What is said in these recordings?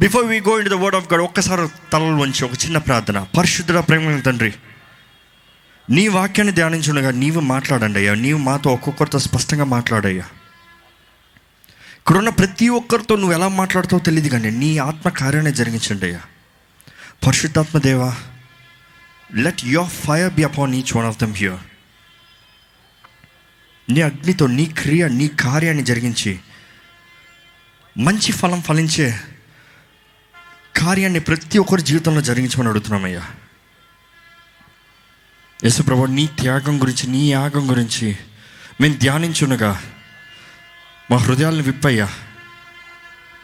Before we go in the word of God ఒక్కసారి తలలు వంచి ఒక చిన్న ప్రార్థన. పరిశుద్ధ ప్రేమ తండ్రి నీ వాక్యాన్ని ధ్యానించుండగా నీవు మాట్లాడండి అయ్యా. నీవు మాతో ఒక్కొక్కరితో స్పష్టంగా మాట్లాడయ్యా. ఇక్కడున్న ప్రతి ఒక్కరితో నువ్వు ఎలా మాట్లాడుతావో తెలియదు కానీ నీ ఆత్మ కార్యాన్ని జరిగించండి అయ్యా. పరిశుద్ధాత్మ దేవా let your fire be upon each one of them here నీ అగ్నితో నీ క్రియ నీ కార్యాన్ని జరిగించి మంచి ఫలం ఫలించే కార్యాన్ని ప్రతి ఒక్కరి జీవితంలో జరిగించమని అడుగుతున్నామయ్యా. యేసుప్రభు నీ త్యాగం గురించి నీ యాగం గురించి మేము ధ్యానించునగా. మా హృదయాలను విప్పయ్యా.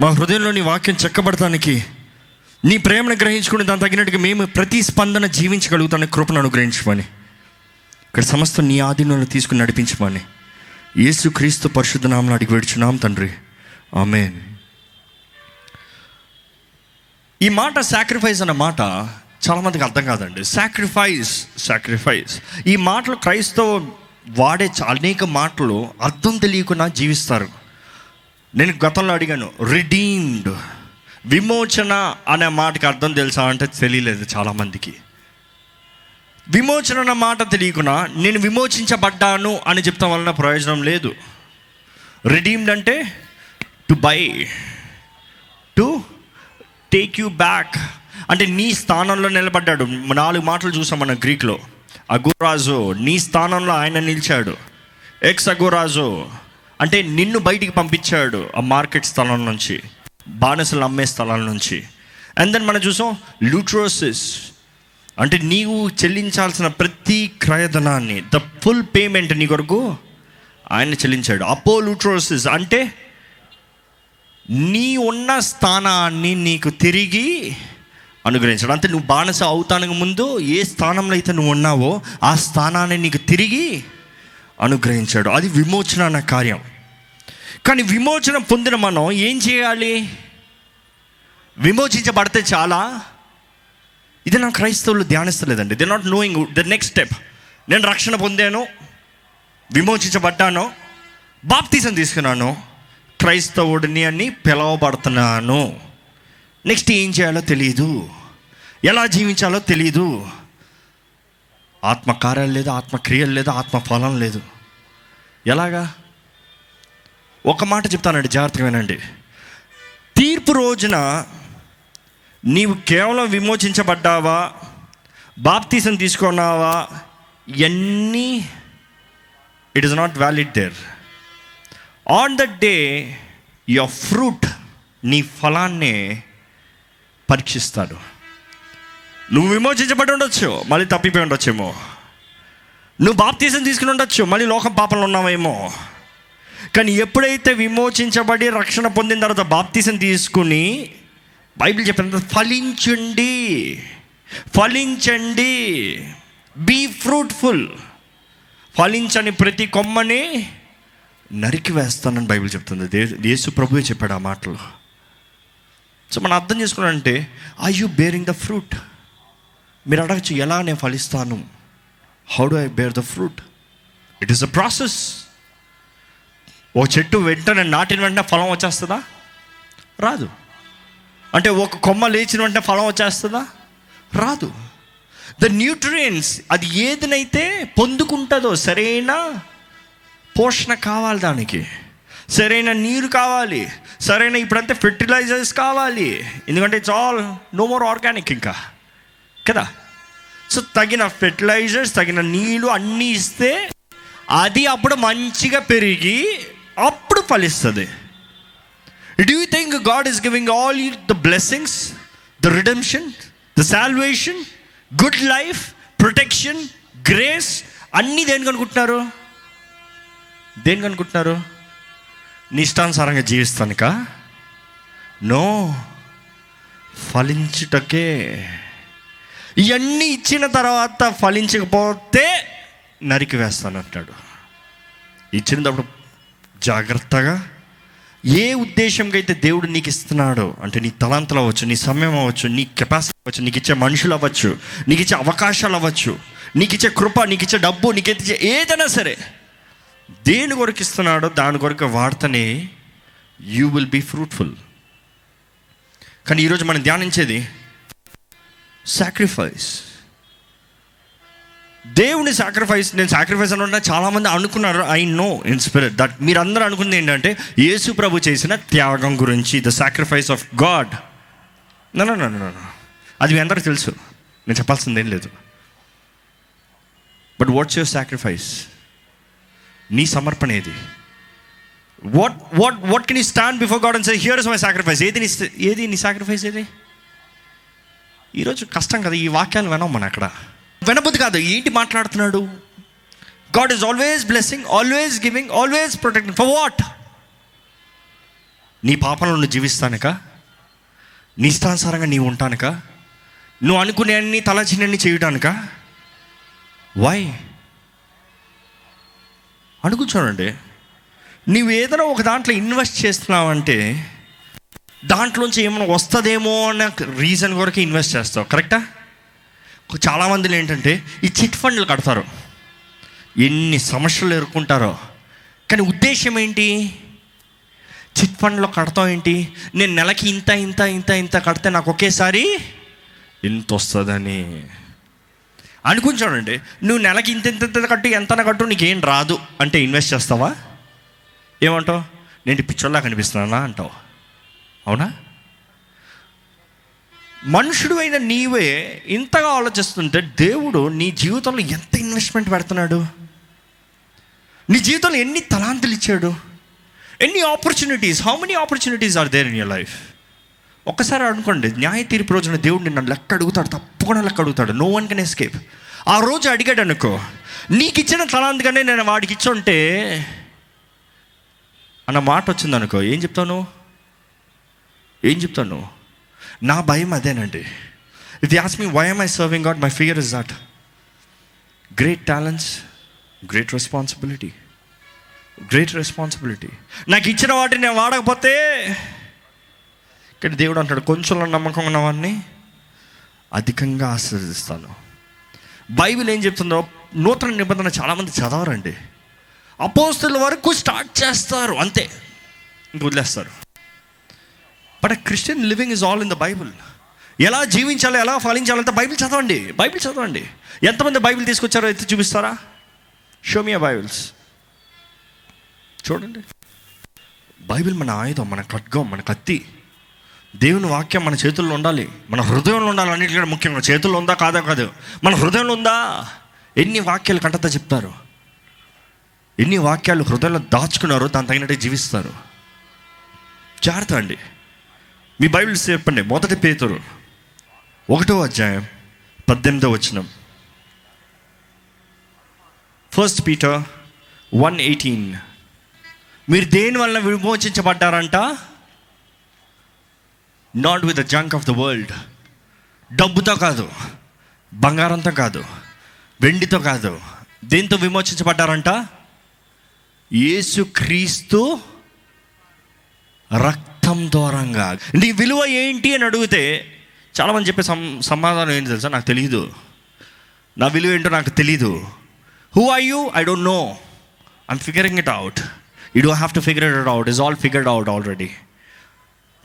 మా హృదయంలో నీ వాక్యం చెక్కబడటానికి నీ ప్రేమను గ్రహించుకుని దాని తగినట్టుగా మేము ప్రతి స్పందన జీవించగలుగుతానికి కృపను అనుగ్రహించమని. ఇక్కడ సమస్త నీ ఆధీనంలో తీసుకుని నడిపించమని. యేసు క్రీస్తు పరిశుద్ధ నామను అడిగి వేడుచున్నాం తండ్రి. ఆమెన్. ఈ మాట సాక్రిఫైస్ అన్న మాట చాలామందికి అర్థం కాదండి. సాక్రిఫైస్ సాక్రిఫైస్ ఈ మాటలు క్రైస్తవ వాడే అనేక మాటలు అర్థం తెలియకుండా జీవిస్తారు. నేను గతంలో అడిగాను రిడీమ్డ్ విమోచన అనే మాటకి అర్థం తెలుసా అంటే తెలియలేదు చాలామందికి విమోచన అన్న మాట తెలియకుండా నేను విమోచించబడ్డాను అని చెప్తాం వలన ప్రయోజనం లేదు. రిడీమ్డ్ అంటే to buy to take you back అంటే నీ స్థానంలో నిలబడ్డాడు. నాలుగు మాటలు చూసాం మన గ్రీక్లో. అగోరాజు నీ స్థానంలో ఆయన నిలిచాడు. ఎక్స్ అగోరాజో అంటే నిన్ను బయటికి పంపించాడు ఆ మార్కెట్ స్థలం నుంచి బానిసలు అమ్మే స్థలాల నుంచి. అండ్ దెన్ మనం చూసాం లూట్రోసిస్. అంటే నీవు చెల్లించాల్సిన ప్రతి క్రయధనాన్ని ద ఫుల్ పేమెంట్ నీ కొరకు ఆయన చెల్లించాడు. అపో లూట్రోసిస్ అంటే నీ ఉన్న స్థానాన్ని నీకు తిరిగి అనుగ్రహించడం. అంటే నువ్వు బానిస అవుతానికి ముందు ఏ స్థానంలో అయితే నువ్వు ఉన్నావో ఆ స్థానాన్ని నీకు తిరిగి అనుగ్రహించాడు. అది విమోచన అన్న కార్యం. కానీ విమోచన పొందిన మనం ఏం చేయాలి? విమోచించబడితే చాలా. ఇది నా క్రైస్తవులు ధ్యానిస్తలేదండి. They not knowing the next step నేను రక్షణ పొందాను విమోచించబడ్డాను బాప్తీసం తీసుకున్నాను క్రైస్తవుడిని అని పిలవబడుతున్నాను. నెక్స్ట్ ఏం చేయాలో తెలియదు ఎలా జీవించాలో తెలియదు ఆత్మకార్యాలు లేదు ఆత్మక్రియలు లేదు ఆత్మ ఫలం లేదు. ఎలాగా? ఒక మాట చెప్తానండి జాగ్రత్తగా వినండి. తీర్పు రోజున నీవు కేవలం విమోచించబడ్డావా? బాప్తీసం తీసుకున్నావా? ఇవన్నీ it is not valid there on the day your fruit నీ ఫలాన్ని పరీక్షిస్తాడు. నువ్వు విమోచించబడి ఉండొచ్చు మళ్ళీ తప్పిపోయి ఉండొచ్చేమో. నువ్వు బాప్తీసం తీసుకుని ఉండొచ్చు మళ్ళీ లోకం పాపంలో ఉన్నావేమో. కానీ ఎప్పుడైతే విమోచించబడి రక్షణ పొందిన తర్వాత బాప్తీసం తీసుకుని బైబిల్ చెప్పిన ఫలించండి ఫలించండి బీ ఫ్రూట్ఫుల్ ఫలించని ప్రతి కొమ్మని నరికి వేస్తానని బైబిల్ చెప్తుంది. దే యేసు ప్రభువే చెప్పాడు ఆ మాటలు. సో మనం అర్థం చేసుకున్నానంటే I you bearing the fruit మీరు అడగచ్చు ఎలా నేను ఫలిస్తాను? How do I bear the fruit it is a process ఓ చెట్టు వెంటనే నాటిన వెంటనే ఫలం వచ్చేస్తుందా? రాదు. అంటే ఒక కొమ్మ లేచిన వెంటనే ఫలం వచ్చేస్తుందా? రాదు. ద న్యూట్రియన్స్ అది ఏదినైతే పొందుకుంటుందో సరైన పోషణ కావాలి దానికి. సరైన నీరు కావాలి. సరైన ఇప్పుడంతా ఫెర్టిలైజర్స్ కావాలి. ఎందుకంటే it's all no more organic ఇంకా. కదా? సో తగిన ఫెర్టిలైజర్స్ తగిన నీళ్ళు అన్నీ ఇస్తే అది అప్పుడు మంచిగా పెరిగి అప్పుడు ఫలిస్తుంది. Do you think God is giving all you the blessings the redemption the salvation good life protection grace అన్నీ దేనికి అనుకుంటున్నారు? దేనికి అనుకుంటున్నారు నీ ఇష్టానుసారంగా జీవిస్తానుక? నో. ఫలించుటకే. ఇవన్నీ ఇచ్చిన తర్వాత ఫలించకపోతే నరికి వేస్తాను అంటాడు. ఇచ్చినప్పుడు జాగ్రత్తగా ఏ ఉద్దేశంగా అయితే దేవుడు నీకు ఇస్తున్నాడో అంటే నీ తలాంతలు అవ్వచ్చు నీ సమయం అవ్వచ్చు నీ కెపాసిటీ అవ్వచ్చు నీకు ఇచ్చే మనుషులు అవ్వచ్చు నీకు ఇచ్చే అవకాశాలు అవ్వచ్చు నీకు ఇచ్చే కృప నీకు ఇచ్చే డబ్బు నీకు ఇచ్చే ఏదైనా సరే దేని కొరకు ఇస్తున్నాడో దాని కొరకు వాడితేనే యూ విల్ బీ ఫ్రూట్ఫుల్ కానీ ఈరోజు మనం ధ్యానించేది సాక్రిఫైస్ దేవుని సాక్రిఫైస్ నేను సాక్రిఫైస్ అని చాలామంది అనుకున్నారు ఐ నో ఇన్స్పిరట్ దట్ మీరందరూ అనుకుంది ఏంటంటే యేసు ప్రభు చేసిన త్యాగం గురించి ద సాక్రిఫైస్ ఆఫ్ గాడ్ నన్ను అది మీ అందరికీ తెలుసు. నేను చెప్పాల్సింది ఏం లేదు. బట్ వాట్స్ యువర్ సాక్రిఫైస్ నీ సమర్పణ ఏది? What what what can you stand before God and say here is my sacrifice ఏది నీ ఏది నీ సాక్రిఫైస్ ఏది? ఈరోజు కష్టం కదా ఈ వాక్యాలు వినం మన అక్కడ. వినబుద్ధి కాదు ఏంటి మాట్లాడుతున్నాడు? God is always blessing always giving always protecting for what నీ పాపంలో నువ్వు జీవిస్తానుక? నీ ఇష్టానుసారంగా నీవు ఉంటానుక? నువ్వు అనుకునే అన్ని తలచినన్ని చేయడానిక వై అడుగు చూడండి. నువ్వు ఏదైనా ఒక దాంట్లో ఇన్వెస్ట్ చేస్తున్నావంటే దాంట్లోంచి ఏమైనా వస్తుందేమో అన్న రీజన్ కొరకు ఇన్వెస్ట్ చేస్తావు కరెక్టా చాలామందిలో ఏంటంటే ఈ చిట్ ఫండ్లు కడతారు. ఎన్ని సమస్యలు ఎదుర్కొంటారో. కానీ ఉద్దేశం ఏంటి? చిట్ ఫండ్లో కడతాం ఏంటి? నేను నెలకి ఇంత ఇంత ఇంత ఇంత కడితే నాకు ఒకేసారి ఇంత వస్తుందని. అనుకుని చూడండి నువ్వు నెలకి ఇంత ఇంత కట్టు ఎంత కట్టు నీకేం రాదు. అంటే ఇన్వెస్ట్ చేస్తావా? ఏమంటావు? నేను పిచ్చోళ్ళ కనిపిస్తున్నానా? అంటావు. అవునా? మనుషుడు అయిన నీవే ఇంతగా ఆలోచిస్తుంటే దేవుడు నీ జీవితంలో ఎంత ఇన్వెస్ట్మెంట్ పెడుతున్నాడు? నీ జీవితంలో ఎన్ని తలాంతులు ఇచ్చాడు? ఎన్ని opportunities how many opportunities are there in your life ఒక్కసారి అనుకోండి న్యాయ తీర్పు రోజున దేవుడు నిన్ను లెక్క అడుగుతాడు తప్పకుండా లెక్క అడుగుతాడు. నో వన్ కెన్ ఎస్కేప్ ఆ రోజు అడిగాడు అనుకో నీకు ఇచ్చిన తలాంతగానే నేను వాడికి ఇచ్చుంటే అన్న మాట వచ్చింది అనుకో ఏం చెప్తాను ఏం చెప్తాను నా భయం అదేనండి. If as me why I serving God my fear is that great talents great responsibility great responsibility నాకు ఇచ్చిన వాటిని నేను వాడకపోతే కానీ దేవుడు అంటాడు కొంచెంలో నమ్మకం ఉన్నవాడిని అధికంగా ఆశీర్వదిస్తాను. బైబిల్ ఏం చెప్తుందో నూతన నిబంధన చాలామంది చదవరండి. అపోస్తుల వరకు స్టార్ట్ చేస్తారు అంతే. ఇంక వదిలేస్తారు. But Christian living is all in the Bible ఎలా జీవించాలో ఎలా ఫలించాలంటే బైబిల్ చదవండి బైబిల్ చదవండి. ఎంతమంది బైబిల్ తీసుకొచ్చారో ఎత్తి చూపిస్తారా? షోమియా బైబిల్స్ చూడండి. బైబిల్ మన ఆయుధం మన ఖడ్గం మన కత్తి. దేవుని వాక్యం మన చేతుల్లో ఉండాలి. మన హృదయంలో ఉండాలి అన్నిటికంటే ముఖ్యంగా. చేతుల్లో ఉందా? కాదా? కాదు. మన హృదయంలో ఉందా? ఎన్ని వాక్యాలు కంటతో చెప్తారు? ఎన్ని వాక్యాలు హృదయంలో దాచుకున్నారో దాని తగినట్టు జీవిస్తారు. జాగ్రత్త అండి. మీ బైబిల్ చెప్పండి. మొదటి పేతురు ఒకటో అధ్యాయం పద్దెనిమిదో వచనం. ఫస్ట్ పీటర్ వన్ ఎయిటీన్ మీరు దేని వలన విమోచించబడ్డారంట? Not with the junk of the world డబ్బుతో కాదు బంగారంతో కాదు వెండితో కాదు. దేంతో విమోచించబడ్డారంట? యేసు క్రీస్తు రక్తం దూరంగా నీ విలువ ఏంటి అని అడిగితే చాలామంది చెప్పే సమ్ సమాధానం ఏంటి తెలుసా? నాకు తెలియదు నా విలువ ఏంటో నాకు తెలీదు. Who are you I don't know I'm figuring it out you don't have to figure it out is all figured out already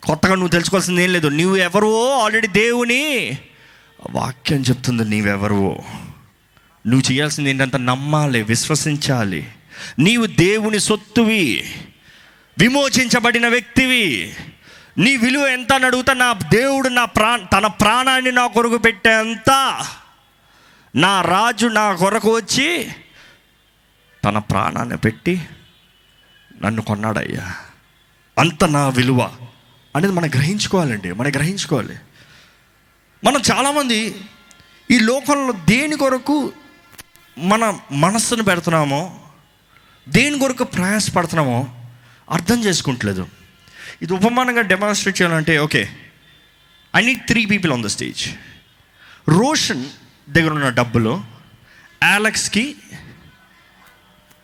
కొత్తగా నువ్వు తెలుసుకోవాల్సింది ఏం లేదు. నువ్వు ఎవరువో ఆల్రెడీ దేవుని వాక్యం చెప్తుంది నీవెవరువో నువ్వు చేయాల్సింది ఏంటంటే నమ్మాలి విశ్వసించాలి. నీవు దేవుని సొత్తువి విమోచించబడిన వ్యక్తివి. నీ విలువ ఎంత అని అడుగుతా నా దేవుడు నా ప్రా తన ప్రాణాన్ని నా కొరకు పెట్టేంత నా రాజు నా కొరకు వచ్చి తన ప్రాణాన్ని పెట్టి నన్ను కొన్నాడయ్యా. అంత నా విలువ. అనేది మనం గ్రహించుకోవాలండి. మనం గ్రహించుకోవాలి. మనం చాలామంది ఈ లోకంలో దేని కొరకు మన మనస్సును పెడుతున్నామో దేని కొరకు ప్రయాసపడుతున్నామో అర్థం చేసుకుంటలేదు. ఇది ఉపమానంగా డెమాన్స్ట్రేట్ చేయాలంటే okay I need three people on the stage Roshan దగ్గర ఉన్న డబ్బులో యాలెక్స్కి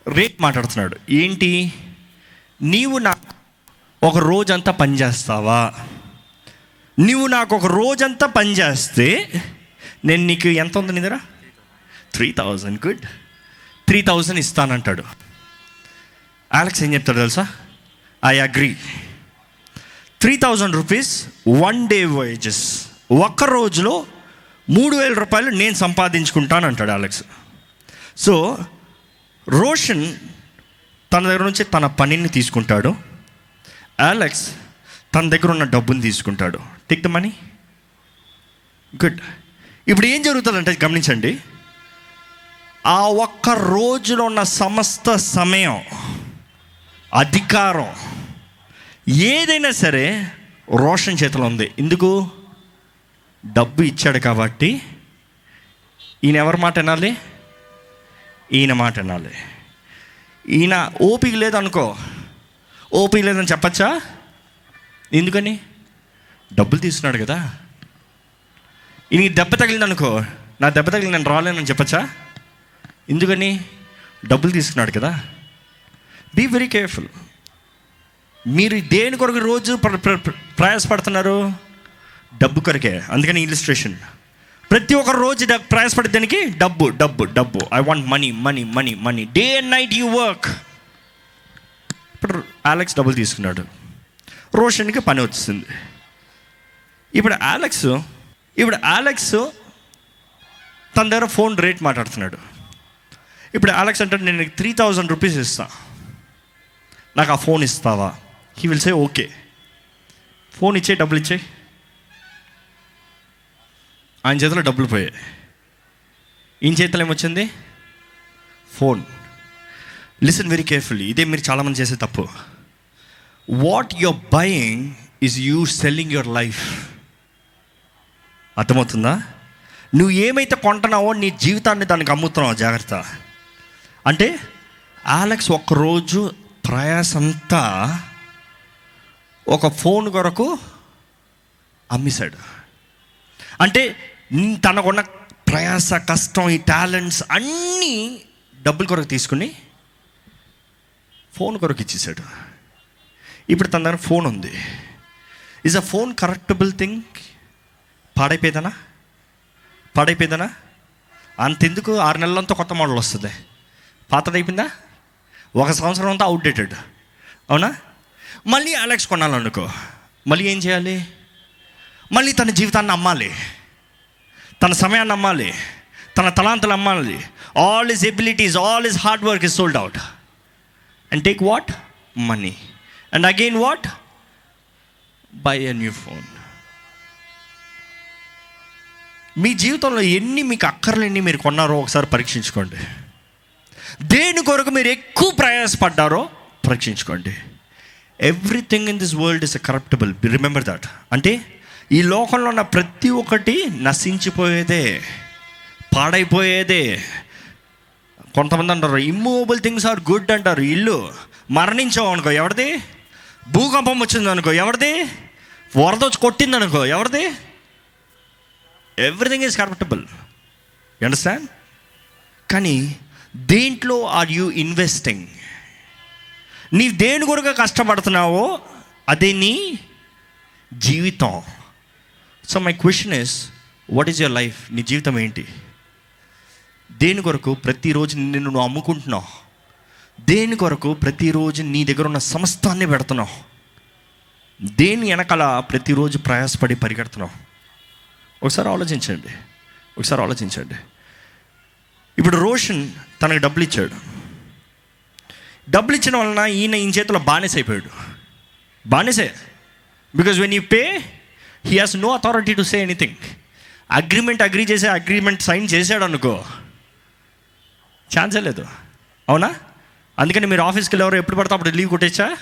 రేట్ మాట్లాడుతున్నాడు. ఏంటి? నీవు నాకు ఒక రోజంతా పనిచేస్తావా నువ్వు నాకు ఒక రోజంతా పనిచేస్తే నేను నీకు ఎంత ఉంది నిద్ర three thousand good three thousand ఇస్తానంటాడు. Alex ఏం చెప్తాడు తెలుసా? I agree three thousand rupees one day wages ఒక్క రోజులో మూడు వేల రూపాయలు నేను సంపాదించుకుంటాను అంటాడు అలెక్స్ సో రోషన్ తన దగ్గర నుంచి తన పనిని తీసుకుంటాడు. అలెక్స్ తన దగ్గర ఉన్న డబ్బుని తీసుకుంటాడు. టేక్ ద మనీ గుడ్ ఇప్పుడు ఏం జరుగుతుందంటే గమనించండి. ఆ ఒక్క రోజులో ఉన్న సమస్త సమయం అధికారం ఏదైనా సరే రోషన్ చేతిలో ఉంది. ఎందుకు? డబ్బు ఇచ్చాడు కాబట్టి ఈయన ఎవరి మాట వినాలి? ఈయన మాట వినాలి. ఈయన ఓపిక లేదనుకో. ఓపిక లేదని చెప్పచ్చా? ఎందుకని? డబ్బులు తీసుకున్నాడు కదా. ఈయనకి దెబ్బ తగిలిందనుకో నా దెబ్బ తగిలి నేను రాలేనని చెప్పచ్చా? ఎందుకని? డబ్బులు తీసుకున్నాడు కదా. బీ వెరీ కేర్ఫుల్ మీరు దేని కొరకు రోజు ప్ర- ప్రయాసపడుతున్నారు? డబ్బు కొరకే. అందుకని ఇలిస్ట్రేషన్ ప్రతి ఒక్క రోజు ప్రయాసపడే దానికి? డబ్బు డబ్బు డబ్బు. I want money money money money day and night you work ఇప్పుడు అలెక్స్ డబ్బులు తీసుకున్నాడు. రోషన్కి పని వచ్చింది ఇప్పుడు అలెక్స్ ఇప్పుడు అలెక్స్ తన దగ్గర ఫోన్ రేట్ మాట్లాడుతున్నాడు. ఇప్పుడు అలెక్స్ అంటే నేను త్రీ థౌజండ్ రూపీస్ ఇస్తా. నాకు ఆ ఫోన్ ఇస్తావా? He will say okay phone ఇచ్చే డబ్బులు ఇచ్చే. ఆయన చేతిలో డబ్బులు పోయాయి. ఈయన చేతిలో ఏమొచ్చింది? ఫోన్. లిసన్ వెరీ కేర్ఫుల్లీ ఇదే మీరు చాలామంది చేసే తప్పు. What your buying is you selling your life అర్థమవుతుందా? నువ్వు ఏమైతే కొంటున్నావో నీ జీవితాన్ని దానికి అమ్ముతున్నావు జాగ్రత్త. అంటే ఆలెక్స్ ఒక్కరోజు ప్రయాసంతా ఒక ఫోన్ కొరకు అమ్మేశాడు. అంటే తనకున్న ప్రయాస కష్టం ఈ టాలెంట్స్ అన్నీ డబ్బుల కొరకు తీసుకుని ఫోన్ కొరకు ఇచ్చేసాడు ఇప్పుడు తన దగ్గర ఫోన్ ఉంది. Is a phone correctable thing పాడైపోయేదనా? పాడైపోయేదనా? అంతెందుకు ఆరు నెలలంతా కొత్త మోడల్ వస్తుంది. పాతది అయిపోయిందా ఒక సంవత్సరం అంతా అవుట్డేటెడ్ అవునా? మళ్ళీ అలెక్స్ కొనాలనుకో. మళ్ళీ ఏం చేయాలి? మళ్ళీ తన జీవితాన్ని అమ్మాలి తన సమయాన్ని అమ్మాలి తన తలాంతలు అమ్మాలి all is abilities all is hard work is sold out and take what money and again what buy a new phone మీ జీవితంలో ఎన్ని మీకు అక్కర్లేని మీరు కొన్నారో ఒకసారి పరీక్షించుకోండి. దేని కొరకు మీరు ఎక్కువ ప్రయాసపడ్డారో పరీక్షించుకోండి. Everything in this world is corruptible remember that అంటే ఈ లోకంలో ఉన్న ప్రతి ఒక్కటి నశించిపోయేదే పాడైపోయేదే. కొంతమంది అంటారు ఇమ్మూవబుల్ థింగ్స్ ఆర్ గుడ్ అంటారు. ఇల్లు మరణించావు అనుకో ఎవరిది? భూకంపం వచ్చింది అనుకో ఎవరిది? వరద వచ్చి కొట్టింది అనుకో ఎవరిది? ఎవ్రీథింగ్ ఈజ్ కరెక్టబుల్ అండర్స్టాండ్ కానీ దేంట్లో ఆర్ యూ ఇన్వెస్టింగ్ నీ దేని కొరకు కష్టపడుతున్నావో అదే నీ జీవితం. So my question is what is your life నీ జీవితం ఏంటి? దేని కొరకు ప్రతిరోజు నిన్ను నువ్వు అమ్ముకుంటున్నావు? దేని కొరకు ప్రతిరోజు నీ దగ్గర ఉన్న సమస్తాన్ని పెడుతున్నావు? దేని వెనకాల ప్రతిరోజు ప్రయాసపడి పరిగెడుతున్నావు? ఒకసారి ఆలోచించండి. ఒకసారి ఆలోచించండి. ఇప్పుడు రోషన్ తనకు డబ్బులు ఇచ్చాడు. డబ్బులు ఇచ్చిన వలన ఈయన ఈయన చేతిలో బానిస అయిపోయాడు. బానిసే. Because when you pay he has no authority to say anything agreement agree చేసే అగ్రిమెంట్ సైన్ చేశాడు అనుకో. ఛాన్సే లేదు. అవునా? అందుకని మీరు ఆఫీస్కి వెళ్ళేవారు ఎప్పుడు పడితే అప్పుడు లీవ్ కొట్టేచ్చా?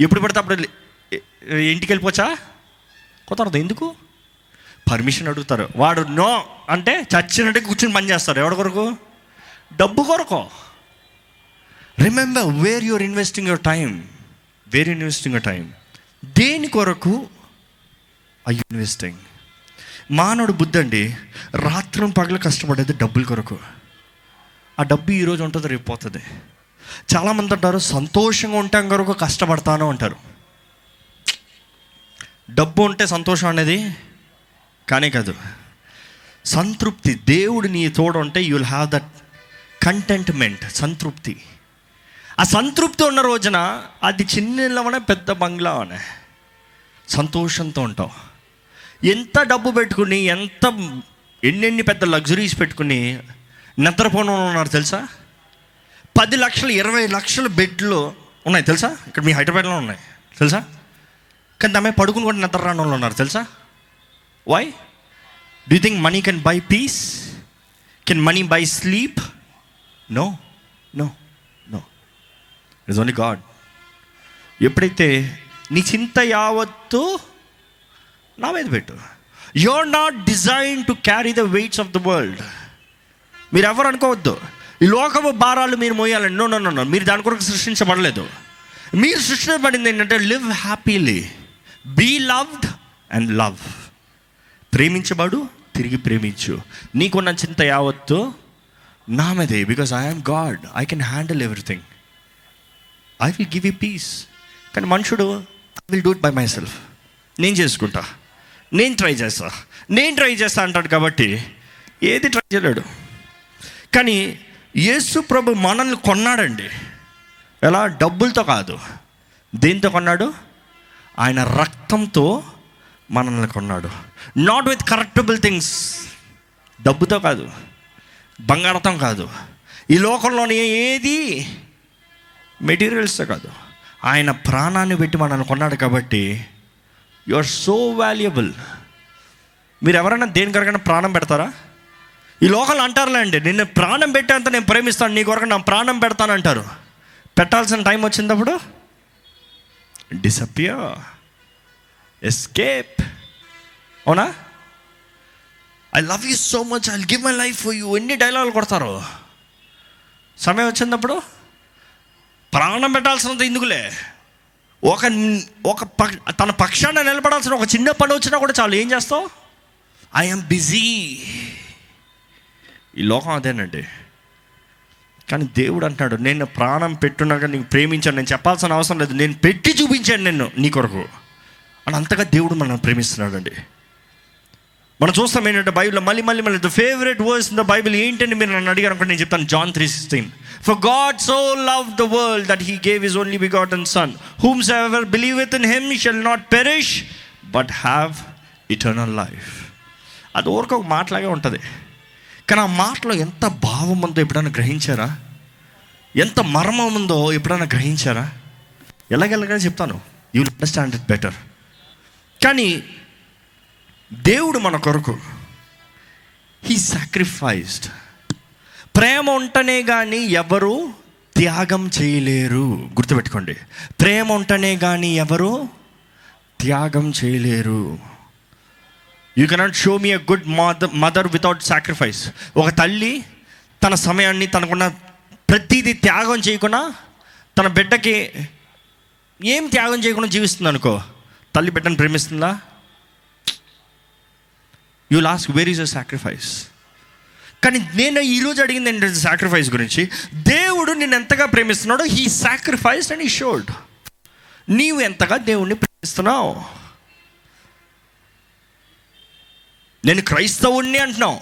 ఎప్పుడు పడితే అప్పుడు ఇంటికి వెళ్ళిపోవచ్చా? కుదరదు. ఎందుకు? పర్మిషన్ అడుగుతారు. వాడు నో అంటే చచ్చినట్టు కూర్చుని పని చేస్తారు. ఎవరి కొరకు? డబ్బు కొరకు. Remember where your investing your time where investing your time దేని కొరకు? ఐ ఇన్వెస్టింగ్ మానవుడు బుద్ధి అండి రాత్రం పగలు కష్టపడేది డబ్బుల కొరకు. ఆ డబ్బు ఈరోజు ఉంటుంది రేపు పోతుంది. చాలామంది అంటారు సంతోషంగా ఉంటాం కొరకు కష్టపడతాను అంటారు. డబ్బు ఉంటే సంతోషం అనేది కానీ కాదు. సంతృప్తి దేవుడు నీ తోడు ఉంటే you will have that contentment సంతృప్తి. ఆ సంతృప్తి ఉన్న రోజున అది చిన్న ఇల్లవనే పెద్ద బంగ్లా అనే సంతోషంతో ఉంటావు. ఎంత డబ్బు పెట్టుకుని ఎంత ఎన్నెన్ని పెద్ద లగ్జరీస్ పెట్టుకుని నిద్రపోవడం ఉన్నారు తెలుసా? పది లక్షలు ఇరవై లక్షల బెడ్లు ఉన్నాయి తెలుసా? ఇక్కడ మీ హైదరాబాద్లో ఉన్నాయి. తెలుసా? కానీ ఆమె పడుకుని కూడా నిద్ర రాని వాళ్ళు ఉన్నారు తెలుసా? Why do think money can buy peace can money buy sleep no no no it's only God ఎప్పుడైతే నీ చింత యావత్తు నా మీద పెట్టు. You are not design to carry the weights of the world మీరు ఎవరు అనుకోవద్దు. ఈ లోకపు భారాలు మీరు మోయాలండి నో నో నో మీరు దాని కొరకు సృష్టించబడలేదు. మీరు సృష్టించబడింది ఏంటంటే live happily be loved and love ప్రేమించబడు తిరిగి ప్రేమించు. నీకున్న చింత యావత్తు నా మీదే. Because I'm God I can handle everything I will give you peace కానీ మనుషుడు I will do it by myself నేను చేసుకుంటా. నేను ట్రై చేస్తా. నేను ట్రై చేస్తా అంటాడు కాబట్టి ఏది ట్రై చేయలేడు. కానీ యేసు ప్రభు మనల్ని కొన్నాడండి. ఎలా? డబ్బులతో కాదు. దేంతో కొన్నాడు? ఆయన రక్తంతో మనల్ని కొన్నాడు. నాట్ విత్ కరెక్టబుల్ థింగ్స్ డబ్బుతో కాదు. బంగారతం కాదు. ఈ లోకంలోని ఏది? మెటీరియల్స్తో కాదు. ఆయన ప్రాణాన్ని పెట్టి మనల్ని కొన్నాడు కాబట్టి యు ఆర్ సో వాల్యుబుల్ మీరు ఎవరైనా దేనికరకైనా ప్రాణం పెడతారా? ఈ లోకల్ అంటారులేండి నిన్ను ప్రాణం పెట్టేంత నేను ప్రేమిస్తాను నీ కొరకు నా ప్రాణం పెడతాను అంటారు. పెట్టాల్సిన టైం వచ్చినప్పుడు డిసపియర్ ఎస్కేప్ అవునా? I love you so much I give my life you ఎన్ని డైలాగులు కొడతారు? సమయం వచ్చినప్పుడు ప్రాణం పెట్టాల్సినంత ఎందుకులే? ఒక ఒక పక్- తన పక్షాన నిలబడాల్సిన ఒక చిన్న పని వచ్చినా కూడా చాలు. ఏం చేస్తావు? ఐఎమ్ బిజీ ఈ లోకం అదేనండి. కానీ దేవుడు అంటున్నాడు నేను ప్రాణం పెట్టున్నాక నీకు ప్రేమించాను నేను చెప్పాల్సిన అవసరం లేదు. నేను పెట్టి చూపించాను నిన్ను నీ కొరకు. అని అంతగా దేవుడు మనం ప్రేమిస్తున్నాడండి. మనం చూస్తాం ఏంటంటే బైబిల్లో మళ్ళీ మళ్ళీ మళ్ళీ the favourite verse in the Bible ఏంటంటే మీరు నన్ను అడిగారు? అనుకుంటే నేను చెప్తాను John three sixteen for God so love the world that he gave is only begotten son whosoever believe with in hem shall not perish but have eternal life అది ఊరికొక మాటలాగే ఉంటుంది. కానీ ఆ మాటలో ఎంత భావం ఉందో ఎప్పుడైనా గ్రహించారా? ఎంత మర్మం ఉందో ఎప్పుడైనా గ్రహించారా? ఎలాగెలాగని చెప్తాను. యూ అండర్స్టాండ్ ఇట్ బెటర్ కానీ దేవుడు మన కొరకు హీ సాక్రిఫైస్డ్ ప్రేమ ఉంటనే కానీ ఎవరు త్యాగం చేయలేరు. గుర్తుపెట్టుకోండి. ప్రేమ ఉంటనే కానీ ఎవరు త్యాగం చేయలేరు. You cannot show me a good mother mother without sacrifice ఒక తల్లి తన సమయాన్ని తనకున్న ప్రతిదీ త్యాగం చేయకుండా తన బిడ్డకి ఏం త్యాగం చేయకుండా జీవిస్తుంది అనుకో. తల్లి బిడ్డను ప్రేమిస్తుందా? You lost where is a sacrifice కానీ నేను ఈరోజు అడిగింది ఏంటంటే సాక్రిఫైస్ గురించి? దేవుడు నిన్ను ఎంతగా ప్రేమిస్తున్నాడో he sacrifice and he showed నీవు ఎంతగా దేవుణ్ణి ప్రేమిస్తున్నావు. నేను క్రైస్తవుణ్ణి అంటున్నావు.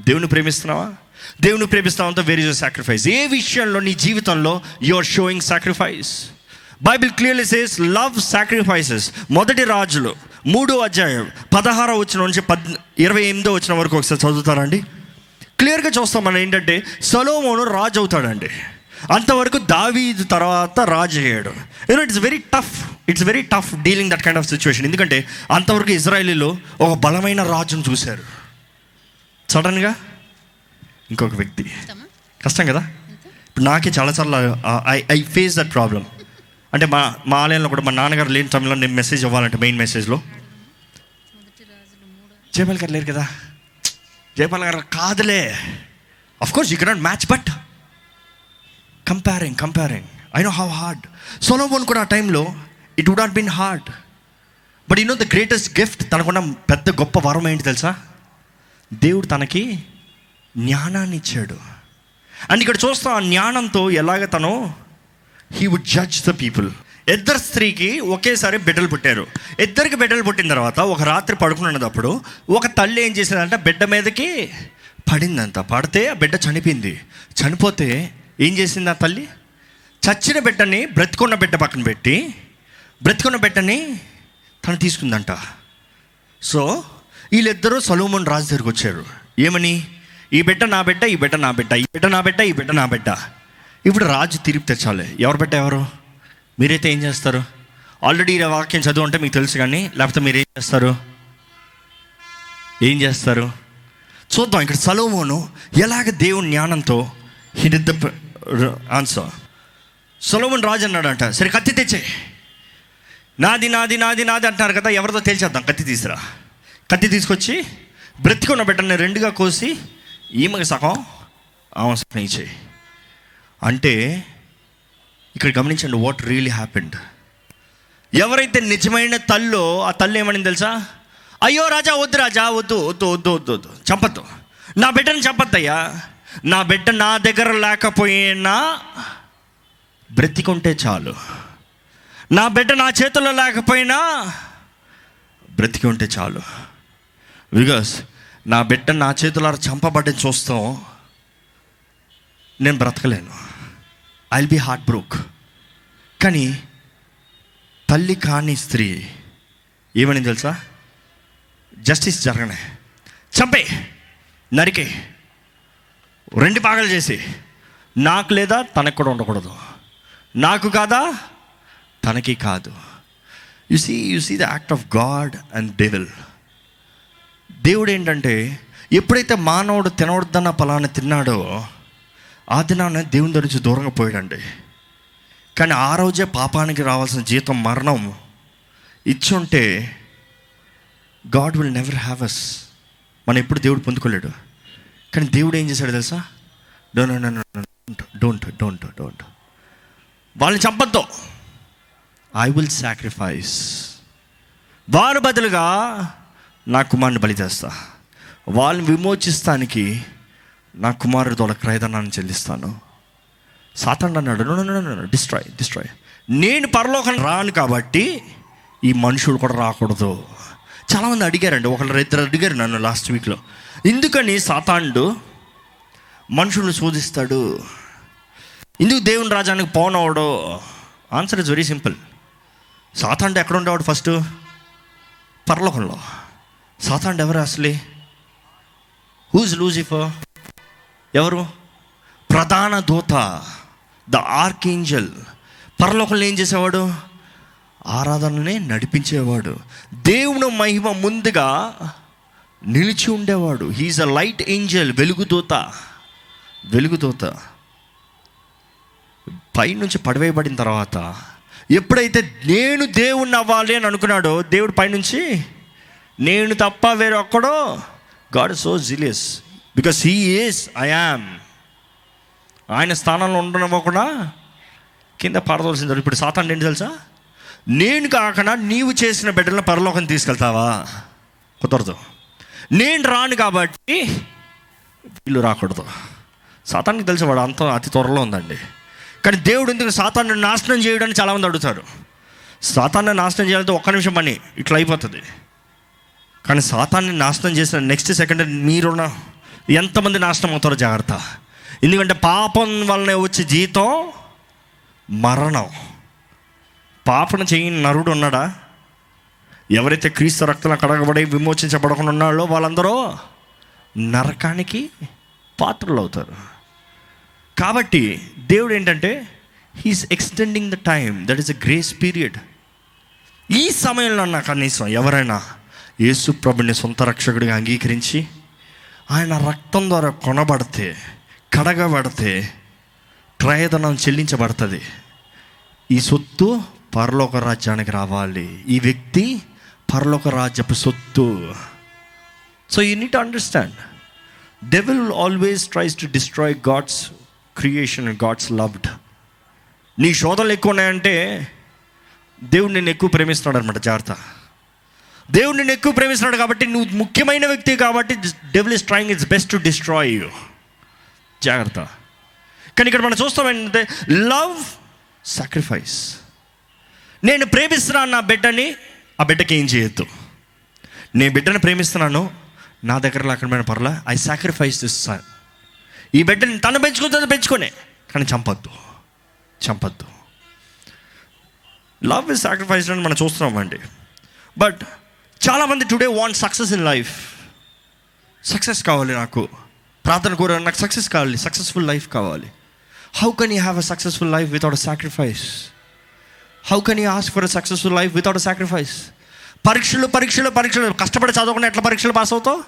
దేవుని ప్రేమిస్తున్నావా? దేవుని ప్రేమిస్తావంతా వేర్ ఇస్ సాక్రిఫైస్ ఏ విషయంలో నీ జీవితంలో you are showing sacrifice Bible clearly says love sacrifices మొదటి రాజులు మూడో అధ్యాయం పదహారో వచ్చిన నుంచి పద్ ఇరవై ఎనిమిదో వచ్చిన వరకు ఒకసారి చదువుతారండి క్లియర్గా చూస్తాం మనం ఏంటంటే సలోమోను రాజు అవుతాడండి అంతవరకు దావీదు తర్వాత రాజు అయ్యాడు. You know it's very tough it's very tough dealing that kind of situation ఎందుకంటే అంతవరకు ఇజ్రాయేలీలో ఒక బలమైన రాజును చూశారు. సడన్గా ఇంకొక వ్యక్తి. కష్టం కదా? ఇప్పుడు నాకే చాలాసార్లు I I face that problem అంటే మా మా ఆలయంలో కూడా మా నాన్నగారు లేని టైంలో నేను మెసేజ్ ఇవ్వాలంటే మెయిన్ మెసేజ్లో జయపాల్ గారు లేరు కదా? జయపాల్ గారు కాదులే. Of course you cannot match but comparing comparing I know how hard Solomon కూడా ఆ టైంలో it would not been hard but you know the greatest gift తనకున్న పెద్ద గొప్ప వరం ఏంటి తెలుసా? దేవుడు తనకి జ్ఞానాన్ని ఇచ్చాడు. అండ్ ఇక్కడ చూస్తాం ఆ జ్ఞానంతో ఎలాగ తను he would judge the people ఇద్దరు స్త్రీకి ఒకేసారి బిడ్డలు పుట్టారు. ఇద్దరికి బిడ్డలు పుట్టిన తర్వాత ఒక రాత్రి పడుకున్నప్పుడు ఒక తల్లి ఏం చేసిందంటే బిడ్డ మీదకి పడిందంట. పడితే ఆ బిడ్డ చనిపోయింది. చనిపోతే ఏం చేసింది ఆ తల్లి? చచ్చిన బిడ్డని బ్రతికున్న బిడ్డ పక్కన పెట్టి బ్రతికున్న బిడ్డని తను తీసుకుందంట. సో వీళ్ళిద్దరూ సలోమన్ రాజు దగ్గరికి వచ్చారు. ఏమని? ఈ బిడ్డ నా బిడ్డ ఈ బిడ్డ నా బిడ్డ ఈ బిడ్డ నా బిడ్డ ఈ బిడ్డ నా బిడ్డ. ఇప్పుడు రాజు తిరిగి తెచ్చాలి ఎవరు బిడ్డ ఎవరు? మీరైతే ఏం చేస్తారు? ఆల్రెడీ ఈ వాక్యం చదువు అంటే మీకు తెలుసు కానీ లేకపోతే మీరు ఏం చేస్తారు? ఏం చేస్తారు? చూద్దాం. ఇక్కడ సలోమోను ఎలాగ దేవుని జ్ఞానంతో హిడిద్ద ఆన్సర్ సొలమన్ రాజు అన్నాడంట సరే కత్తి తెచ్చే. నాది నాది నాది నాది అంటున్నారు కదా ఎవరితో తేల్చేద్దాం కత్తి తీసురా. కత్తి తీసుకొచ్చి బ్రతికున్న బిడ్డని రెండుగా కోసి ఈమెకి సగం ఆమె సగం ఇచ్చేయి. అంటే ఇక్కడ గమనించండి వాట్ రియలీ హ్యాపెండ్ ఎవరైతే నిజమైన తల్లో ఆ తల్లి ఏమని తెలుసా? అయ్యో రాజా వద్దు రాజా వద్దు వద్దు వద్దు వద్దు వద్దు చంపద్దు. నా బిడ్డను చంపద్దయ్యా. నా బిడ్డ నా దగ్గర లేకపోయినా బ్రతికుంటే చాలు. నా బిడ్డ నా చేతుల్లో లేకపోయినా బ్రతికి ఉంటే చాలు. బికాస్ నా బిడ్డ నా చేతుల చంపబడ్డని చూస్తాం. నేను బ్రతకలేను. ఐల్ బి హార్ట్ బ్రోక్ కానీ తల్లి కాని స్త్రీ ఏమని తెలుసా? జస్టిస్ జరగనే. చంపే. నరికే. రెండు భాగాలు చేసి నాకు లేదా తనకు కూడా ఉండకూడదు. నాకు కాదా? తనకి కాదు. You see you see the act of God and devil దేవుడు ఏంటంటే ఎప్పుడైతే మానవుడు తినవద్దన్న ఫలాన్ని తిన్నాడో ఆ దినాన దేవుని దగ్గర నుంచి దూరంగా పోయాడండి. కానీ ఆ రోజే పాపానికి రావాల్సిన జీతం మరణం ఇచ్చుంటే God will never have us మనం ఎప్పుడు దేవుడు పొందుకోలేడు. కానీ దేవుడు ఏం చేశాడు తెలుసా? డోంట్ డోంట్ డోంట్ డోంట్ వాళ్ళని చంపద్దు. ఐ విల్ సాక్రిఫైస్ వారు బదులుగా నా కుమారుని బలి చేస్తా. వాళ్ళని విమోచిస్తానికి నా కుమారుడు తోడ క్రయధనాన్ని చెల్లిస్తాను. సాతాండు అన్నాడు డిస్ట్రాయ్ డిస్ట్రాయ్ నేను పరలోకం రాను కాబట్టి ఈ మనుషుడు కూడా రాకూడదు. చాలామంది అడిగారండి. ఒకళ్ళు ఇద్దరు అడిగారు నన్ను లాస్ట్ వీక్లో ఎందుకని సాతాండు మనుషులను శోధిస్తాడు? ఎందుకు దేవుని రాజానికి పోనవడు? ఆన్సర్ ఇస్ వెరీ సింపుల్ సాతాండు ఎక్కడ ఉండేవాడు ఫస్ట్ పరలోకంలో. సాతాండు ఎవరు అసలే? హూజ్ లూజిఫర్ ఎవరు? ప్రధాన దూత ద ఆర్కేంజల్ పరలోకంలో ఏం చేసేవాడు? ఆరాధనని నడిపించేవాడు. దేవుని మహిమ ముందుగా నిలిచి ఉండేవాడు. హీఈస్ అ లైట్ ఏంజల్ వెలుగుదూత వెలుగుదూత పైనుంచి పడవేయబడిన తర్వాత ఎప్పుడైతే నేను దేవుణ్ణి అవ్వాలి అని అనుకున్నాడో దేవుడు పైనుంచి నేను తప్ప వేరే ఒక్కడో God so jealous because he is I am ఆయన స్థానంలో ఉండనివ్వకుండా కింద పడదవలసింది ఇప్పుడు సాతాన్ ఏంటి తెలుసా? నేను కాకుండా నీవు చేసిన బిడ్డలను పరలోకం తీసుకెళ్తావా? కుదరదు. నేను రాను కాబట్టి వీళ్ళు రాకూడదు. సాతానికి తెలిసి వాడు అంత అతి త్వరలో ఉందండి. కానీ దేవుడు ఎందుకు సాతాన్ని నాశనం చేయడానికి చాలామంది అడుగుతారు. సాతాన్ని నాశనం చేయాలంటే ఒక్క నిమిషం పని ఇట్లా అయిపోతుంది. కానీ సాతాన్ని నాశనం చేసిన నెక్స్ట్ సెకండ్ మీరున్న ఎంతమంది నాశనం అవుతారో జాగ్రత్త. ఎందుకంటే పాపం వల్లనే వచ్చే జీతం మరణం. పాపన చేయని నరుడు ఉన్నాడా? ఎవరైతే క్రీస్తు రక్తంలో కడగబడి విమోచించబడకుండా ఉన్నాడో వాళ్ళందరూ నరకానికి పాత్రలు అవుతారు కాబట్టి దేవుడు ఏంటంటే he's extending the time that is a grace period ఈ సమయంలో నా కనీసం ఎవరైనా యేసు ప్రభుని సొంత రక్షకుడిగా అంగీకరించి ఆయన రక్తం ద్వారా కొనబడితే కడగబడితే క్రయధనం చెల్లించబడుతుంది. ఈ సొత్తు పరలోక రాజ్యానికి రావాలి. ఈ వ్యక్తి పరలోక రాజ్యపు సొత్తు. So you need understand devil always tries to destroy God's creation God's loved నీ శోధనలు ఎక్కువ ఉన్నాయంటే దేవుడు నిన్ను ఎక్కువ ప్రేమిస్తున్నాడు అనమాట జాగ్రత్త. దేవుడు నేను ఎక్కువ ప్రేమిస్తున్నాడు కాబట్టి నువ్వు ముఖ్యమైన వ్యక్తి కాబట్టి devil is trying it's best to destroy you జాగ్రత్త. కానీ ఇక్కడ మనం చూస్తాం ఏంటంటే లవ్ సాక్రిఫైస్ నేను ప్రేమిస్తున్నాను నా బిడ్డని ఆ బిడ్డకి ఏం చేయొద్దు. నేను బిడ్డను ప్రేమిస్తున్నాను నా దగ్గర లేకుండా పర్లా ఐ సాక్రిఫైస్ దిస్ సన్ ఈ బిడ్డని తను పెంచుకుంటుంది పెంచుకునే. కానీ చంపద్దు. చంపద్దు. లవ్ ఇస్ సాక్రిఫైస్ అని మనం చూస్తున్నామండి బట్ చాలామంది today want success in life success కావాలి నాకు. ప్రార్థన కోర నాకు సక్సెస్ కావాలి. సక్సెస్ఫుల్ లైఫ్ కావాలి. How can you have a successful life without a sacrifice how can you ask for a successful life without a sacrifice పరీక్షలు పరీక్షలు పరీక్షలు. కష్టపడి చదవకుండా ఎట్లా పరీక్షలు పాస్ అవుతావు?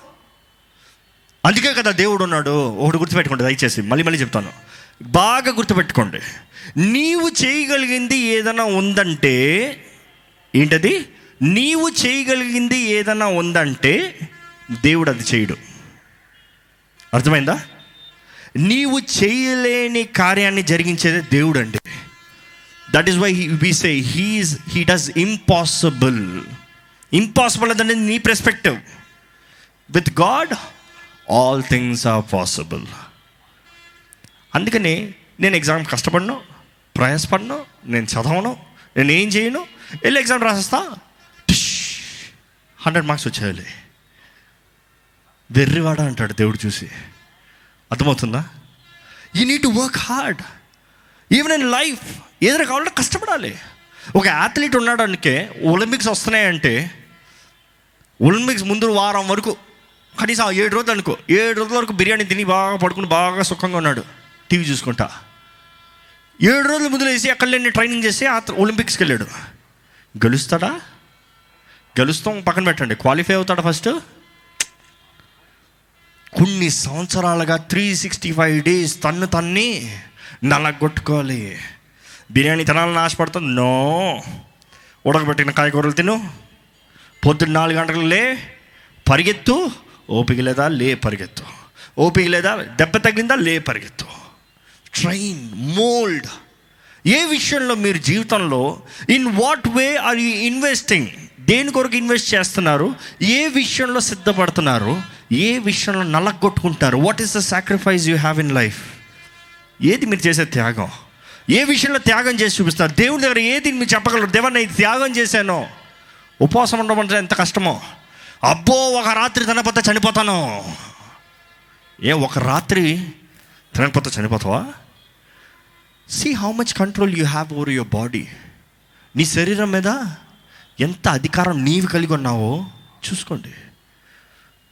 అందుకే కదా దేవుడు ఉన్నాడు. ఒకటి గుర్తుపెట్టుకోండి దయచేసి. మళ్ళీ మళ్ళీ చెప్తాను. బాగా గుర్తుపెట్టుకోండి. నీవు చేయగలిగింది ఏదైనా ఉందంటే ఏంటది? నీవు చేయగలిగింది ఏదైనా ఉందంటే దేవుడు అది చేయడు. అర్థమైందా? నీవు చేయలేని కార్యాన్ని జరిగించేదే దేవుడు అండి that is why we say he's he does impossible impossible అనేది నీ perspective with God all things are possible అందుకని నేను ఎగ్జామ్ కష్టపడను ప్రయాసపడను నేను చదవను నేను ఏం చేయను వెళ్ళి ఎగ్జామ్ రాసేస్తా. హండ్రెడ్ మార్క్స్ వచ్చేయాలి. వెర్రివాడ అంటాడు దేవుడు చూసి. అర్థమవుతుందా? You need to work hard even in life ఏదైనా కావాలంటే కష్టపడాలి. ఒక అథ్లీట్ ఉన్నాడు అందుకే ఒలింపిక్స్ వస్తున్నాయంటే ఒలింపిక్స్ ముందు వారం వరకు కనీసం ఏడు రోజులు అనుకో ఏడు రోజుల వరకు బిర్యానీ తిని బాగా పడుకుని బాగా సుఖంగా ఉన్నాడు టీవీ చూసుకుంటా. ఏడు రోజుల ముందు వేసి అక్కడ లేని ట్రైనింగ్ చేసి ఆ ఒలింపిక్స్కి వెళ్ళాడు. గెలుస్తాడా? గెలుస్తాం పక్కన పెట్టండి. క్వాలిఫై అవుతాడా ఫస్ట్ కొన్ని సంవత్సరాలుగా త్రీ సిక్స్టీ ఫైవ్ డేస్ తన్ను తన్ని నలగొట్టుకోవాలి. బిర్యానీ తినాలని ఆశపడుతుంది నో. ఉడకబెట్టిన కాయగూరలు తిను. పొద్దున్న నాలుగు గంటలు లే పరిగెత్తు. ఓపిక లేదా? లే పరిగెత్తు. ఓపిక లేదా? దెబ్బ తగిలిందా? లే పరిగెత్తు. ట్రైన్ మోల్డ్ ఏ విషయంలో మీరు జీవితంలో in what way are you investing దేని కొరకు ఇన్వెస్ట్ చేస్తున్నారు? ఏ విషయంలో సిద్ధపడుతున్నారు? ఏ విషయంలో నలగొట్టుకుంటారు? What is the sacrifice you have in life ఏది మీరు చేసే త్యాగం? ఏ విషయంలో త్యాగం చేసి చూపిస్తారు దేవుని దగ్గర ఏది మీరు చెప్పగలరు? దేవా నేను త్యాగం చేశాను. ఉపవాసం ఉండడం అంటే ఎంత కష్టమో. అబ్బో ఒక రాత్రి తినకపోతే చనిపోతాను. ఏ ఒక రాత్రి తినకపోతే చనిపోతావా? See how much control you have over your body నీ శరీరం మీద ఎంత అధికారం నీవు కలిగి ఉన్నావో చూసుకోండి.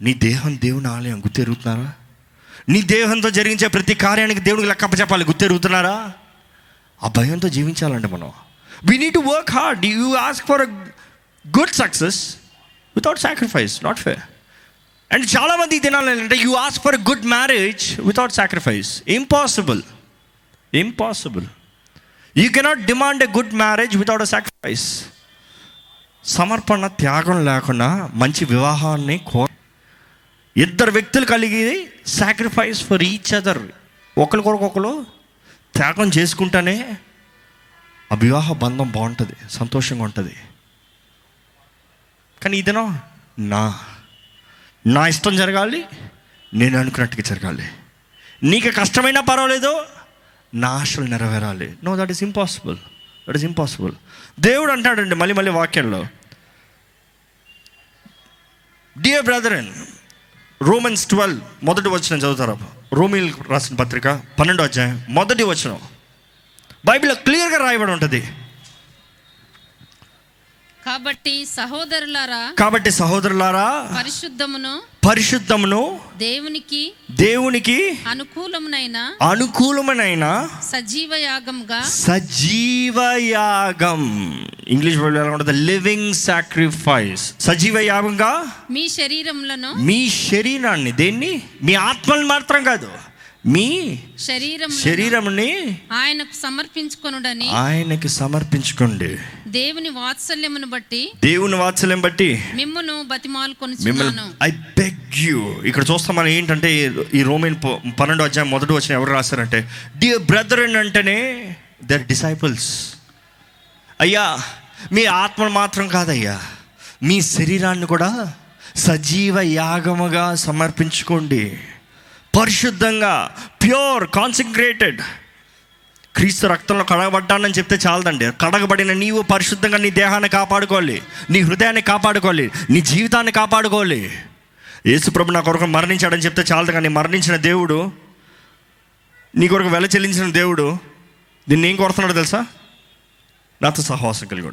నీ దేహం దేవుని ఆలయం గుర్తెరుగుతున్నారా? నీ దేహంతో జరిగించే ప్రతి కార్యానికి దేవునికి లెక్క చెప్పాలి. గుర్తెరుగుతున్నారా ఆ భయంతో జీవించాలండి మనం. We need to work hard you ask for a good success without sacrifice not fair and చాలామంది తినాలంటే you ask for good marriage without sacrifice impossible impossible you cannot demand a good marriage without a sacrifice సమర్పణ త్యాగం లేకుండా మంచి వివాహాన్ని కో ఇద్దరు వ్యక్తులు కలిగి సాక్రిఫైస్ ఫర్ ఈచ్ అదర్ ఒకరికొరకొకరు త్యాగం చేసుకుంటానే ఆ వివాహ బంధం బాగుంటుంది సంతోషంగా ఉంటుంది. కానీ ఇదేనో? నా. నా ఇష్టం జరగాలి నేను అనుకున్నట్టుగా జరగాలి. నీకు కష్టమైనా పర్వాలేదు నా ఆశలు నెరవేరాలి. No that is impossible that is impossible దేవుడు అంటాడండి మళ్ళీ మళ్ళీ వాక్యంలో. Dear brother and Romans twelve మొదటి వచనం చదువుతారా? రోమిల్ రాసిన పత్రిక పన్నెండో అధ్యాయం మొదటి వచనం. బైబిల్లో క్లియర్గా రాయబడి ఉంటుంది. కాబట్టి సహోదరులారా కాబట్టి సహోదరులారా పరిశుద్ధమును పరిశుద్ధమును దేవునికి దేవునికి అనుకూలమునైన అనుకూలమైన సజీవ యాగంగా సజీవ యాగం ఇంగ్లీష్ ఉంటుంది? లివింగ్ సాక్రిఫైస్ సజీవ యాగంగా మీ శరీరములను మీ శరీరాన్ని దేన్ని? మీ ఆత్మని మాత్రం కాదు. మీ శరీరం శరీరంని ఆయనకు సమర్పించుకొనుడని ఆయనకి సమర్పించుకోండి. దేవుని వాత్సల్యమును బట్టి దేవుని వాత్సల్యం బట్టి మిమ్మును బతిమాలు మిమ్మల్ని కొనుచున్నాను. ఐ బెగ్ యూ ఇక్కడ చూస్తాం మనం ఏంటంటే ఈ- రోమిన్ పన్నెండు అధ్యాయం మొదటి వచ్చిన ఎవరు రాశారంటే డియర్ బ్రదర్ అంటేనే దర్ డిసైపుల్స్ అయ్యా మీ ఆత్మను మాత్రం కాదయ్యా మీ శరీరాన్ని కూడా సజీవ యాగముగా సమర్పించుకోండి. పరిశుద్ధంగా ప్యూర్ కాన్సన్ట్రేటెడ్ క్రీస్తు రక్తంలో కడగబడ్డానని చెప్తే చాలదండి. కడగబడిన నీవు పరిశుద్ధంగా నీ దేహాన్ని కాపాడుకోవాలి. నీ హృదయాన్ని కాపాడుకోవాలి. నీ జీవితాన్ని కాపాడుకోవాలి. యేసుప్రభు నా కొరకు మరణించాడని చెప్తే చాలదు కానీ మరణించిన దేవుడు నీ కొరకు వెల చెల్లించిన దేవుడు దీన్ని ఏం కోరుతున్నాడో తెలుసా? నాతో సహవాసం కలిగి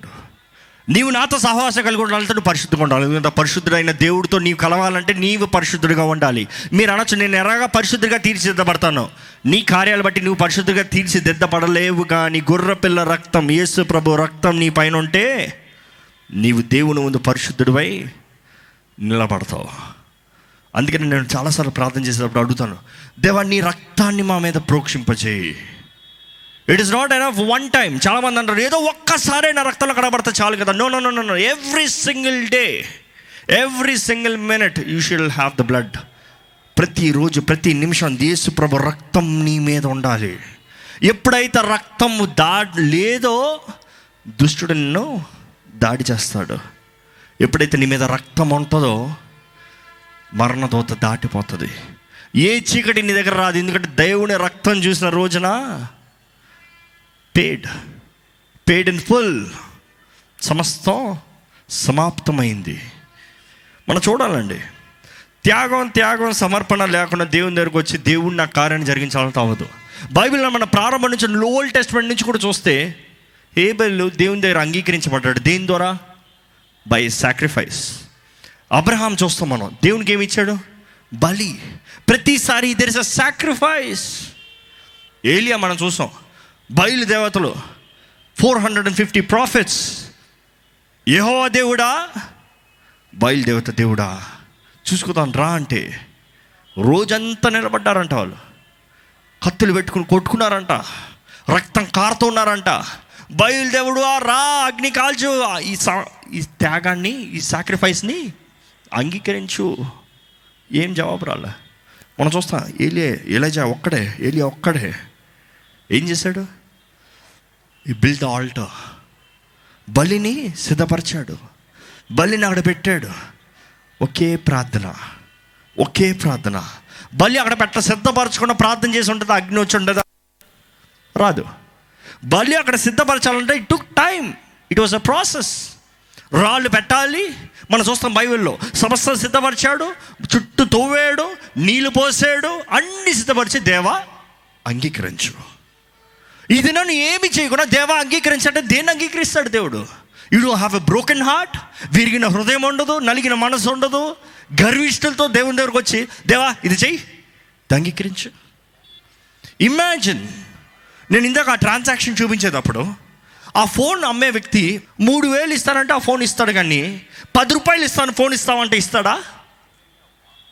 నీవు నాతో సహవాసం కలిగి ఉండాలంటే నువ్వు పరిశుద్ధంగా ఉండాలి. ఎందుకంటే పరిశుద్ధుడైన దేవుడితో నీవు కలవాలంటే నీవు పరిశుద్ధుడిగా ఉండాలి. మీరు అనొచ్చు నేను ఎలాగా పరిశుద్ధిగా తీర్చిదిద్దబడతాను. నీ కార్యాలు బట్టి నువ్వు పరిశుద్ధిగా తీర్చిదిద్దపడలేవు కానీ గుర్ర పిల్ల రక్తం యేసు ప్రభు రక్తం నీ పైన ఉంటే నీవు దేవుని ముందు పరిశుద్ధుడివై నిలబడతావు. అందుకని నేను చాలాసార్లు ప్రార్థన చేసేటప్పుడు అడుగుతాను దేవా నీ రక్తాన్ని మా మీద ప్రోక్షింపచేయి it is not enough one time చాలామంది అంటారు ఏదో ఒక్కసారే నా రక్తంలో కనబడితే చాలు కదా. No no no no every single day every single minute you should have the blood ప్రతిరోజు ప్రతి నిమిషం దేశప్రభు రక్తం నీ మీద ఉండాలి. ఎప్పుడైతే రక్తం దా లేదో దుష్టుడు నిన్ను దాడి చేస్తాడు. ఎప్పుడైతే నీ మీద రక్తం ఉంటుందో మరణదోత దాటిపోతుంది. ఏ చీకటి నీ దగ్గర రాదు. ఎందుకంటే దేవుని రక్తం చూసిన రోజున పేడ్ పేడ్ ఇన్ ఫుల్ సమస్తం సమాప్తమైంది. మనం చూడాలండి. త్యాగం త్యాగం సమర్పణ లేకుండా దేవుని దగ్గరకు వచ్చి దేవుడు నా కార్యాన్ని జరిగించాలని అవ్వదు. బైబిల్లో మన ప్రారంభం నుంచి లోల్ టెస్ట్మెంట్ నుంచి కూడా చూస్తే ఏబెల్ దేవుని దగ్గర అంగీకరించబడ్డాడు. దేని ద్వారా? బై సాక్రిఫైస్ అబ్రహాం చూస్తాం మనం. దేవునికి ఏమి ఇచ్చాడు? బలి. ప్రతిసారి దెర్ ఇస్ అ సాక్రిఫైస్ ఏలియా మనం చూసాం. బయలు దేవతలు. Four hundred and fifty prophets యహో దేవుడా బయలుదేవత దేవుడా? చూసుకుందాం రా అంటే. రోజంతా నిలబడ్డారంట వాళ్ళు. కత్తులు పెట్టుకుని కొట్టుకున్నారంట. రక్తం కారుతున్నారంట బయలుదేవుడు రా అగ్ని కాల్చు. ఈ సా- ఈ త్యాగాన్ని ఈ సాక్రిఫైస్ని అంగీకరించు. ఏం జవాబు రాలే? మనం చూస్తాం ఏలియా ఎలజా ఒక్కడే ఏలియా ఒక్కడే. ఏం చేశాడు? ఈ బిల్డ్ ఆల్టర్ బలిని సిద్ధపరిచాడు. బలిని అక్కడ పెట్టాడు. ఒకే ప్రార్థన. ఒకే ప్రార్థన. బలి అక్కడ పెట్ట సిద్ధపరచకుండా ప్రార్థన చేసి ఉంటుంది అగ్ని వచ్చి ఉండదా. రాదు. బలి అక్కడ సిద్ధపరచాలంటే it took time it was a process రాళ్ళు పెట్టాలి. మనం చూస్తాం బైబిల్లో. సమస్త సిద్ధపరిచాడు. చుట్టూ తవ్వాడు నీళ్ళు పోసాడు. అన్ని సిద్ధపరిచి దేవా అంగీకరించు. ఇది నన్ను ఏమి చేయకుండా దేవా అంగీకరించంటే దేన్ని అంగీకరిస్తాడు దేవుడు? You do have a broken heart విరిగిన హృదయం ఉండదు నలిగిన మనసు ఉండదు. గర్విష్ఠులతో దేవుని దగ్గరకు వచ్చి దేవా ఇది చెయ్యి. అంగీకరించు. ఇమాజిన్ నేను ఇందాక ఆ ట్రాన్సాక్షన్ చూపించేటప్పుడు ఆ ఫోన్ అమ్మే వ్యక్తి మూడు వేలు ఇస్తానంటే ఆ ఫోన్ ఇస్తాడు కానీ పది రూపాయలు ఇస్తాను ఫోన్ ఇస్తామంటే ఇస్తాడా?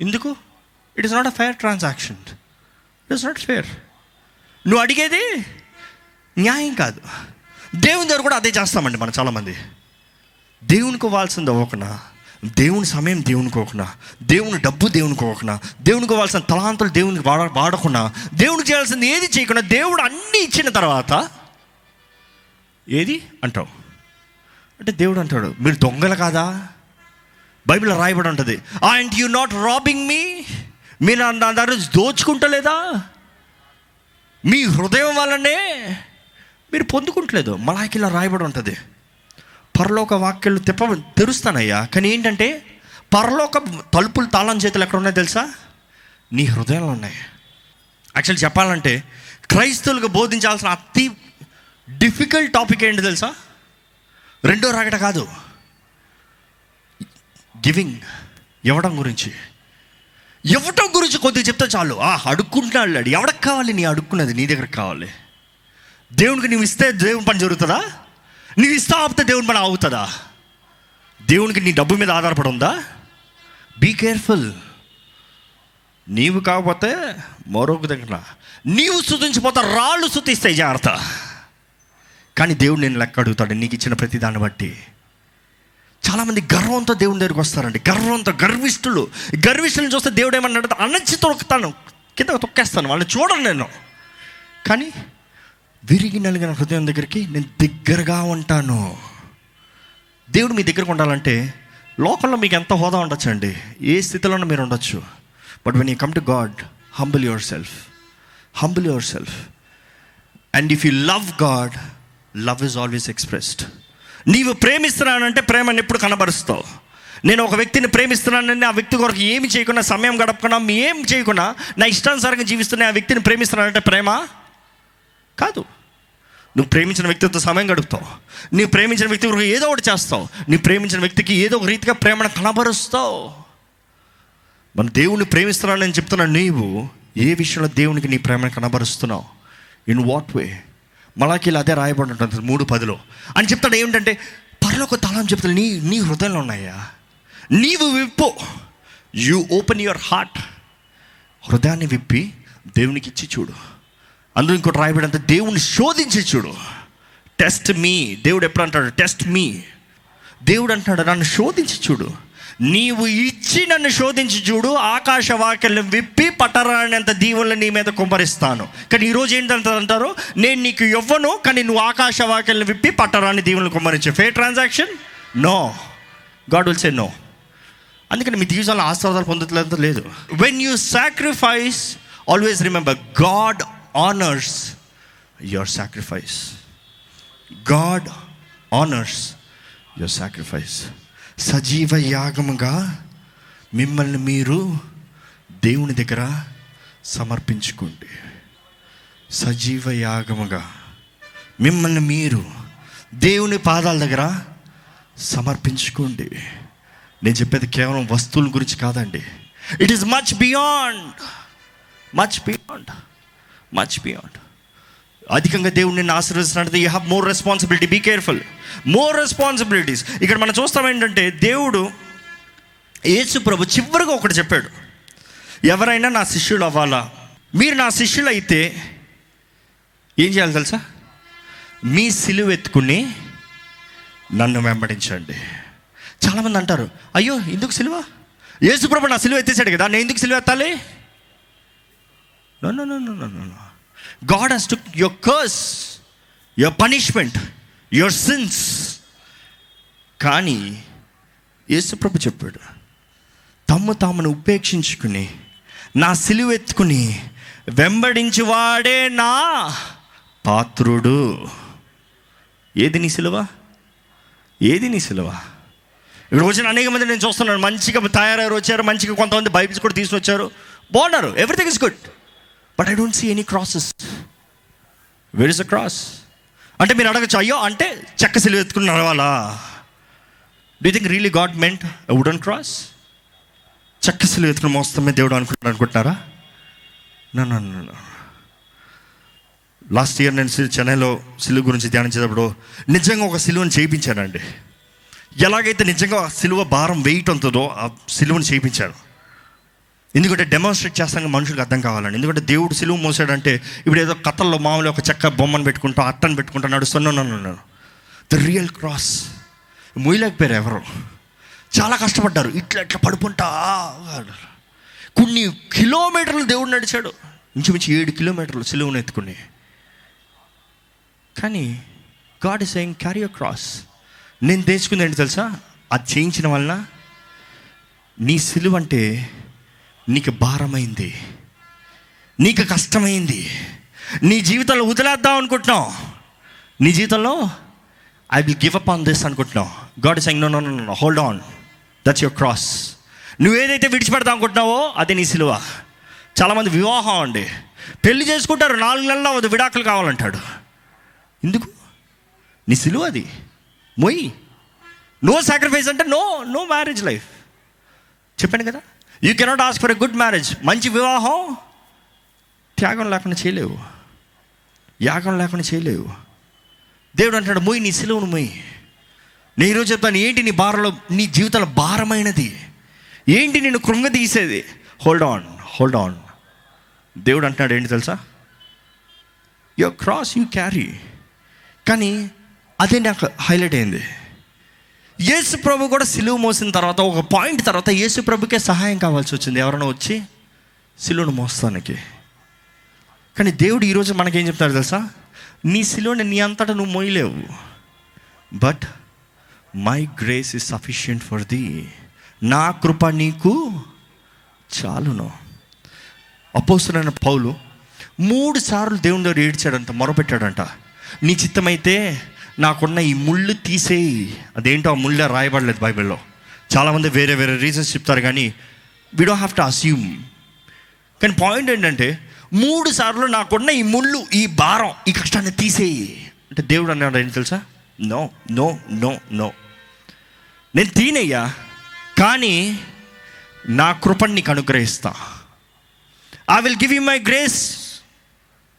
ఎందుకు? It is not a fair transaction it is not fair నువ్వు అడిగేది న్యాయం కాదు. దేవుని దగ్గర కూడా అదే చేస్తామండి మనం చాలామంది. దేవునికి ఇవ్వాల్సింది అవ్వకుండా దేవుని సమయం దేవునికి ఇవ్వకుండా దేవుని డబ్బు దేవునికి ఇవ్వకుండా దేవునికి ఇవ్వాల్సిన తలాంతులు దేవునికి వాడ వాడకుండా దేవునికి చేయాల్సింది ఏది చేయకుండా దేవుడు అన్నీ ఇచ్చిన తర్వాత ఏది? అంటావు. అంటే దేవుడు అంటాడు మీరు దొంగలు కాదా? బైబిల్ రాయబడి ఉంటుంది and you not robbing me మీరు నా- నా దగ్గర దోచుకుంటలేదా? మీ హృదయం వల్లనే మీరు పొందుకుంటలేదు. మలాకి ఇలా రాయబడి ఉంటుంది. పరలోక వాక్యాలు తెప్ప తెరుస్తానయ్యా. కానీ ఏంటంటే పరలోక తలుపులు తాళం చేతులు ఎక్కడ ఉన్నాయో తెలుసా? నీ హృదయంలో ఉన్నాయి. యాక్చువల్లీ చెప్పాలంటే క్రైస్తవులకు బోధించాల్సిన అతి డిఫికల్ట్ టాపిక్ ఏంటి తెలుసా? రెండో రాగట కాదు. గివింగ్. ఇవ్వడం గురించి. ఇవ్వటం గురించి కొద్దిగా చెప్తే చాలు. ఆ అడుక్కుంటున్నాడు ఎవడకు కావాలి? నీ అడుక్కున్నది. నీ దగ్గరకు కావాలి. దేవునికి నువ్వు ఇస్తే దేవుని పని జరుగుతుందా? నువ్వు ఇస్తా ఆపితే దేవుని పని అవుతుందా దేవునికి నీ డబ్బు మీద ఆధారపడి ఉందా? బీ కేర్ఫుల్ నీవు కాకపోతే మరొక దగ్గర నీవు శుతించిపోతా రాళ్ళు శుతిస్తాయి జాగ్రత్త. కానీ దేవుడు నేను లెక్క అడుగుతాడు నీకు ఇచ్చిన ప్రతి దాన్ని బట్టి. చాలామంది గర్వంతో దేవుని దగ్గరికి వస్తారండి. గర్వంతో గర్విష్ఠులు. గర్విష్ఠులను చూస్తే దేవుడు ఏమన్నాడు అణచి తొక్కుతాను కింద తొక్కేస్తాను వాళ్ళని చూడను నేను. కానీ విరిగి నలిగిన హృదయం దగ్గరికి నేను దగ్గరగా ఉంటాను. దేవుడు మీ దగ్గరకు ఉండాలంటే లోకంలో మీకు ఎంత హోదా ఉండొచ్చండి? ఏ స్థితిలోనూ మీరు ఉండొచ్చు. But when you come to God humble yourself humble yourself and if you love God love is always expressed నీవు ప్రేమిస్తున్నానంటే ప్రేమను ఎప్పుడు కనబరుస్తావు? నేను ఒక వ్యక్తిని ప్రేమిస్తున్నానని ఆ వ్యక్తి కొరకు ఏమి చేయకుండా సమయం గడపకుండా ఏం చేయకుండా నా ఇష్టానుసారంగా జీవిస్తున్న ఆ వ్యక్తిని ప్రేమిస్తున్నానంటే ప్రేమ? కాదు. నువ్వు ప్రేమించిన వ్యక్తితో సమయం గడుపుతావు. నీ ప్రేమించిన వ్యక్తి గురించి ఏదో ఒకటి చేస్తావు. నీ ప్రేమించిన వ్యక్తికి ఏదో ఒక రీతిగా ప్రేమను కనబరుస్తావు. మన దేవుణ్ణి ప్రేమిస్తున్నానని చెప్తున్నాను నీవు ఏ విషయంలో దేవునికి నీ ప్రేమను కనబరుస్తున్నావు? ఇన్ వాట్ వే మలాకి అదే రాయబడి ఉంటుంది మూడు పదిలో. అని చెప్తాడు ఏమిటంటే పరలోక తలం చెప్తాడు నీ నీ హృదయంలో ఉన్నాయా? నీవు విప్పు. యు ఓపెన్ యువర్ హార్ట్ హృదయాన్ని విప్పి దేవునికి ఇచ్చి చూడు. అందులో ఇంకోటి రాయబడంత దేవుని శోధించి చూడు. టెస్ట్ మీ దేవుడు ఎప్పుడు అంటాడు? టెస్ట్ మీ దేవుడు అంటాడు నన్ను శోధించి చూడు. నీవు ఇచ్చి నన్ను శోధించి చూడు ఆకాశ వాక్యం విప్పి పట్టరానంత దీవులను నీ మీద కుమ్మరిస్తాను. కానీ ఈరోజు ఏంటంటారు నేను నీకు ఇవ్వను కానీ నువ్వు ఆకాశ వాక్యం విప్పి పట్టరాని దీవులను కుమ్మరించు. ఫే transaction no God will say no అందుకని మీ జీవితంలో ఆశీర్వాదాలు పొందట్లేదు లేదు. When you sacrifice always remember God honours your sacrifice God honours your sacrifice సజీవ యాగముగా మిమ్మల్ని మీరు దేవుని దగ్గర సమర్పించుకోండి. సజీవ యాగముగా మిమ్మల్ని మీరు దేవుని పాదాల దగ్గర సమర్పించుకోండి. నేను చెప్పేది కేవలం వస్తువుల గురించి కాదండి. It is much beyond much beyond much అధికంగా దేవుడు నిన్ను ఆశీర్వదిస్తున్నట్టు you have more responsibility be careful more responsibilities ఇక్కడ మనం చూస్తాం ఏంటంటే దేవుడు యేసు ప్రభు చివరిగా ఒకటి చెప్పాడు. ఎవరైనా నా శిష్యులు అవ్వాలా? మీరు నా శిష్యులు అయితే ఏం చేయాలి తెలుసా? మీ సిలువ ఎత్తుకుని నన్ను వెంబడించండి. చాలామంది అంటారు అయ్యో ఎందుకు సిలువ? యేసుప్రభు నా సిలువ ఎత్తేసాడు కదా నేను ఎందుకు సిలువ ఎత్తాలి? No no no no no no God has to your curse your punishment your sins కానీ యేసుప్రభు చెప్పాడు తమ్ము తామును ఉపేక్షించుకుని నా సిలువ ఎత్తుకుని వెంబడించి వాడే నా పాత్రుడు. ఏది నీ సిలువ? ఏది నీ సిలువ? ఇక్కడ వచ్చిన అనేక మంది నేను చూస్తున్నాను మంచిగా తయారయ్యారు వచ్చారు మంచిగా కొంతమంది బైబిల్స్ కూడా తీసుకొచ్చారు. వచ్చారు బాగున్నారు everything is good but I don't see any crosses where is a cross అంటే మీరు అడగచ్చు అయ్యో అంటే చెక్క సిలువ ఎత్తుకుని నడవాలా? Do think really God meant wooden cross చెక్క సిలువ ఎత్తుకుని మోస్తమే దేవుడు అనుకుంటున్నారు? అనుకుంటున్నారా నన్ను లాస్ట్ ఇయర్ నేను సి- చెన్నైలో సిలువ గురించి ధ్యానించేటప్పుడు నిజంగా ఒక సిలువను చేయించానండి. ఎలాగైతే నిజంగా సిలువ భారం వెయిట్ ఉంటుందో ఆ సిలువను చేయించాను. ఎందుకంటే డెమాన్స్ట్రేట్ చేస్తాక మనుషులకు అర్థం కావాలండి. ఎందుకంటే దేవుడు సిలువు మోసాడంటే ఇప్పుడు ఏదో కథల్లో మామూలు ఒక చెక్క బొమ్మను పెట్టుకుంటా అట్టను పెట్టుకుంటా నడుస్తున్నాను ద రియల్ క్రాస్ మొయ్యలేకపోయారు ఎవరు? చాలా కష్టపడ్డారు. ఇట్లా ఇట్లా పడుకుంటా కొన్ని కిలోమీటర్లు దేవుడు నడిచాడు. ఇంచుమించు ఏడు కిలోమీటర్లు సిలువను ఎత్తుకుని. కానీ God is saying carry cross నేను తెచ్చుకుంది తెలుసా? అది చేయించిన వలన నీ సిలువ అంటే నీకు భారమైంది. నీకు కష్టమైంది. నీ జీవితంలో వదిలేద్దాం అనుకుంటున్నావు. నీ జీవితంలో I will give up on this అనుకుంటున్నావు. God saying no no no hold on that's your cross నువ్వు ఏదైతే విడిచిపెడదాం అనుకుంటున్నావో అది నీ సిలువ. చాలామంది వివాహం అండి. పెళ్ళి చేసుకుంటారు నాలుగు నెలల్లో అది విడాకులు కావాలంటాడు. ఎందుకు? నీ సిలువ అది. మొయ్ నో సాక్రిఫైస్ అంటే నో నో మ్యారేజ్ లైఫ్ చెప్పాను కదా? You cannot ask for a good marriage మంచి వివాహం త్యాగం లేకుండా చేయలేవు. యాగం లేకుండా చేయలేవు. దేవుడు అంటాడు మొయ్ నీ సిలువును మొయ్. నేను ఈరోజు చెప్తాను ఏంటి నీ భారంలో నీ జీవితంలో భారమైనది? ఏంటి నేను కృంగదీసేది? హోల్డ్ ఆన్ హోల్డ్ ఆన్ దేవుడు అంటున్నాడు ఏంటి తెలుసా? యువర్ క్రాస్ యూ క్యారీ కానీ అదే నాకు హైలైట్ అయింది. యేసు ప్రభు కూడా సిలువ మోసిన తర్వాత ఒక పాయింట్ తర్వాత యేసు ప్రభుకే సహాయం కావాల్సి వచ్చింది. ఎవరైనా వచ్చి సిలువను మోస్తానికి. కానీ దేవుడు ఈరోజు మనకేం చెప్తాడు తెలుసా? నీ సిలువని నీ అంతటా నువ్వు మోయలేవు. But my grace is sufficient for the నా కృప నీకు చాలును. అపోస్తులైన పౌలు మూడు సార్లు దేవుని దగ్గర ఏడ్చాడంట మొరపెట్టాడంట. నీ చిత్తమైతే నాకున్న ఈ ముళ్ళు తీసేయి. అదేంటో ఆ ముళ్ళే రాయబడలేదు బైబిల్లో. చాలామంది వేరే వేరే రీజన్స్ చెప్తారు కానీ we don't have to assume కానీ పాయింట్ ఏంటంటే మూడు సార్లు నాకున్న ఈ ముళ్ళు ఈ భారం ఈ కష్టాన్ని తీసేయి. అంటే దేవుడు అన్నాడు ఏంటి తెలుసా? నో నో నో నో నేను తీనయ్యా కానీ నా కృపని నీకు అనుగ్రహిస్తా. I will give you my grace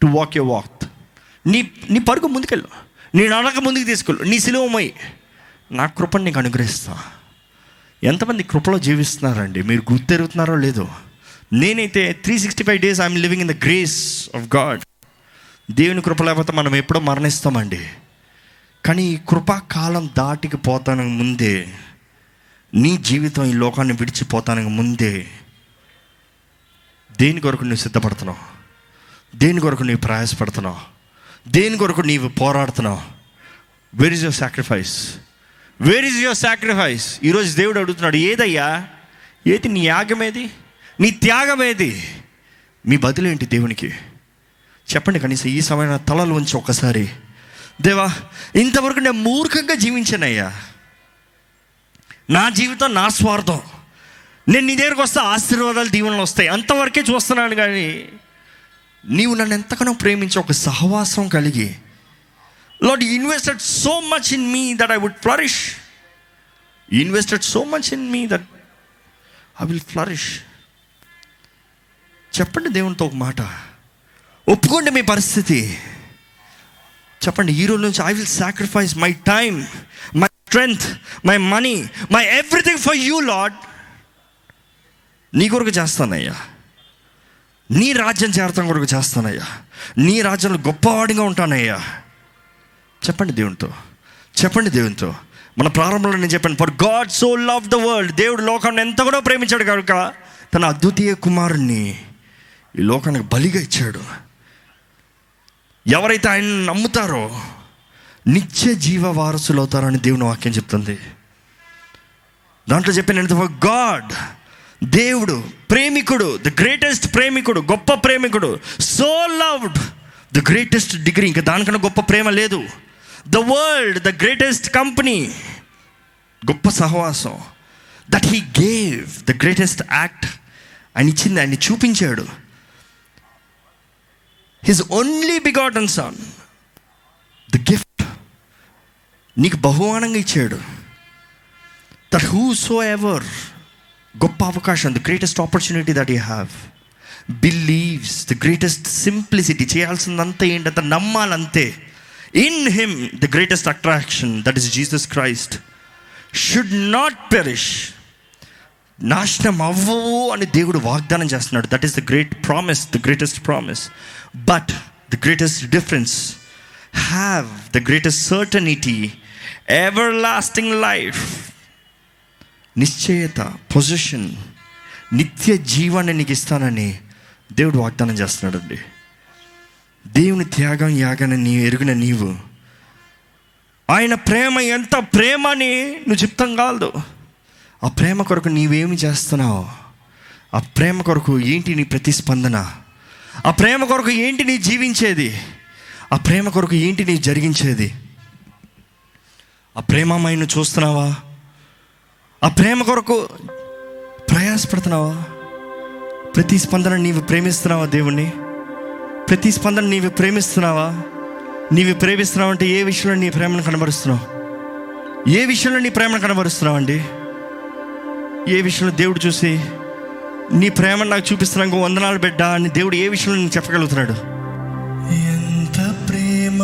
to walk you walk నీ నీ పరుగు ముందుకెళ్ళు. నేను నడక ముందుకు తీసుకెళ్ళు. నీ సిలువమై నా కృపని నీకు అనుగ్రహిస్తా. ఎంతమంది కృపలో జీవిస్తున్నారండి? మీరు గుర్తెరుగుతున్నారో లేదో. నేనైతే three sixty five days I'm living in the grace of God దేవుని కృప లేకపోతే మనం ఎప్పుడో మరణిస్తామండి. కానీ ఈ కృపాకాలం దాటికి పోతానికి ముందే నీ జీవితం ఈ లోకాన్ని విడిచిపోతానికి ముందే దేని కొరకు నువ్వు సిద్ధపడుతున్నావు? దేని కొరకు నువ్వు ప్రయాసపడుతున్నావు? దేని కొరకు నీవు పోరాడుతున్నావు? Where is your sacrifice where is your sacrifice ఈరోజు దేవుడు అడుగుతున్నాడు ఏదయ్యా? ఏది నీ యాగం ఏది నీ త్యాగం ఏది మీ బదులేంటి దేవునికి? చెప్పండి కనీసం ఈ సమయం తలలు ఉంచి ఒకసారి దేవా ఇంతవరకు నేను మూర్ఖంగా జీవించానయ్యా. నా జీవితం నా స్వార్థం. నేను నీ దగ్గరకు వస్తే ఆశీర్వాదాలు దీవెనలు వస్తాయి. అంతవరకే చూస్తున్నాను కానీ నీవు నన్ను ఎంతగానో ప్రేమించి ఒక సహవాసం కలిగి Lord invested so much in me that I would flourish invested so much in me that I will flourish చెప్పండి దేవునితో ఒక మాట. ఒప్పుకోండి మీ పరిస్థితి. చెప్పండి ఈ రోజు నుంచి I will sacrifice my time my strength my money my everything for you Lord నీ కొరకు చేస్తానయ్యా. నీ రాజ్యం చేరతం కొరకు చేస్తానయ్యా. నీ రాజ్యంలో గొప్పవాడిగా ఉంటానయ్యా. చెప్పండి దేవునితో. చెప్పండి దేవునితో. మన ప్రారంభంలో నేను చెప్పాను for God so love the world దేవుడు లోకాన్ని ఎంత కూడా ప్రేమించాడు కనుక తన అద్వితీయ కుమారుణ్ణి ఈ లోకానికి బలిగా ఇచ్చాడు. ఎవరైతే ఆయన నమ్ముతారో నిత్య జీవ వారసులు అవుతారని దేవుని వాక్యం చెప్తుంది. దాంట్లో చెప్పిన ఫర్ గాడ్ దేవుడు ప్రేమికుడు ద గ్రేటెస్ట్ ప్రేమికుడు గొప్ప ప్రేమికుడు so loved the greatest degree ఇంకా దానికన్నా గొప్ప ప్రేమ లేదు. The world the greatest company గొప్ప సహవాసం. That he gave the greatest act ఆయన ఇచ్చింది ఆయన చూపించాడు. His only begotten son the gift నీకు బహుమానంగా ఇచ్చాడు. దట్ హూ సో ఎవర్ గొప్ప అవకాశం the greatest opportunity that you have believes the greatest simplicity చేయాల్సిందంతా ఏంటంటే నమ్మాలంతే. In him the greatest attraction that is Jesus Christ should not perish నాశనం అవ్వవు అని దేవుడు వాగ్దానం చేస్తున్నాడు. That is the great promise the greatest promise but the greatest difference have the greatest certainty everlasting life నిశ్చయత position నిత్య జీవాన్ని నీకు ఇస్తానని దేవుడు వాగ్దానం చేస్తున్నాడండి. దేవుని త్యాగం యాగాన్ని నీ ఎరిగిన నీవు. ఆయన ప్రేమ ఎంత ప్రేమ అని నువ్వు చెప్తాం కాదు. ఆ ప్రేమ కొరకు నీవేమి చేస్తున్నావు? ఆ ప్రేమ కొరకు ఏంటి నీ ప్రతిస్పందన? ఆ ప్రేమ కొరకు ఏంటి నీ జీవించేది? ఆ ప్రేమ కొరకు ఏంటి నీ జరిగించేది? ఆ ప్రేమమైన చూస్తున్నావా? ఆ ప్రేమ కొరకు ప్రయాసపడుతున్నావా? ప్రతిస్పందన నీవు ప్రేమిస్తున్నావా దేవుణ్ణి? ప్రతి స్పందన నీవు ప్రేమిస్తున్నావా? నీవు ప్రేమిస్తున్నావు అంటే ఏ విషయంలో నీ ప్రేమను కనబరుస్తున్నావు? ఏ విషయంలో నీ ప్రేమను కనబరుస్తున్నావు అండి? ఏ విషయంలో దేవుడు చూసి నీ ప్రేమను నాకు చూపిస్తున్నాను వందనాలు బిడ్డ అని దేవుడు ఏ విషయంలో నీకు చెప్పగలుగుతున్నాడు? ఎంత ప్రేమ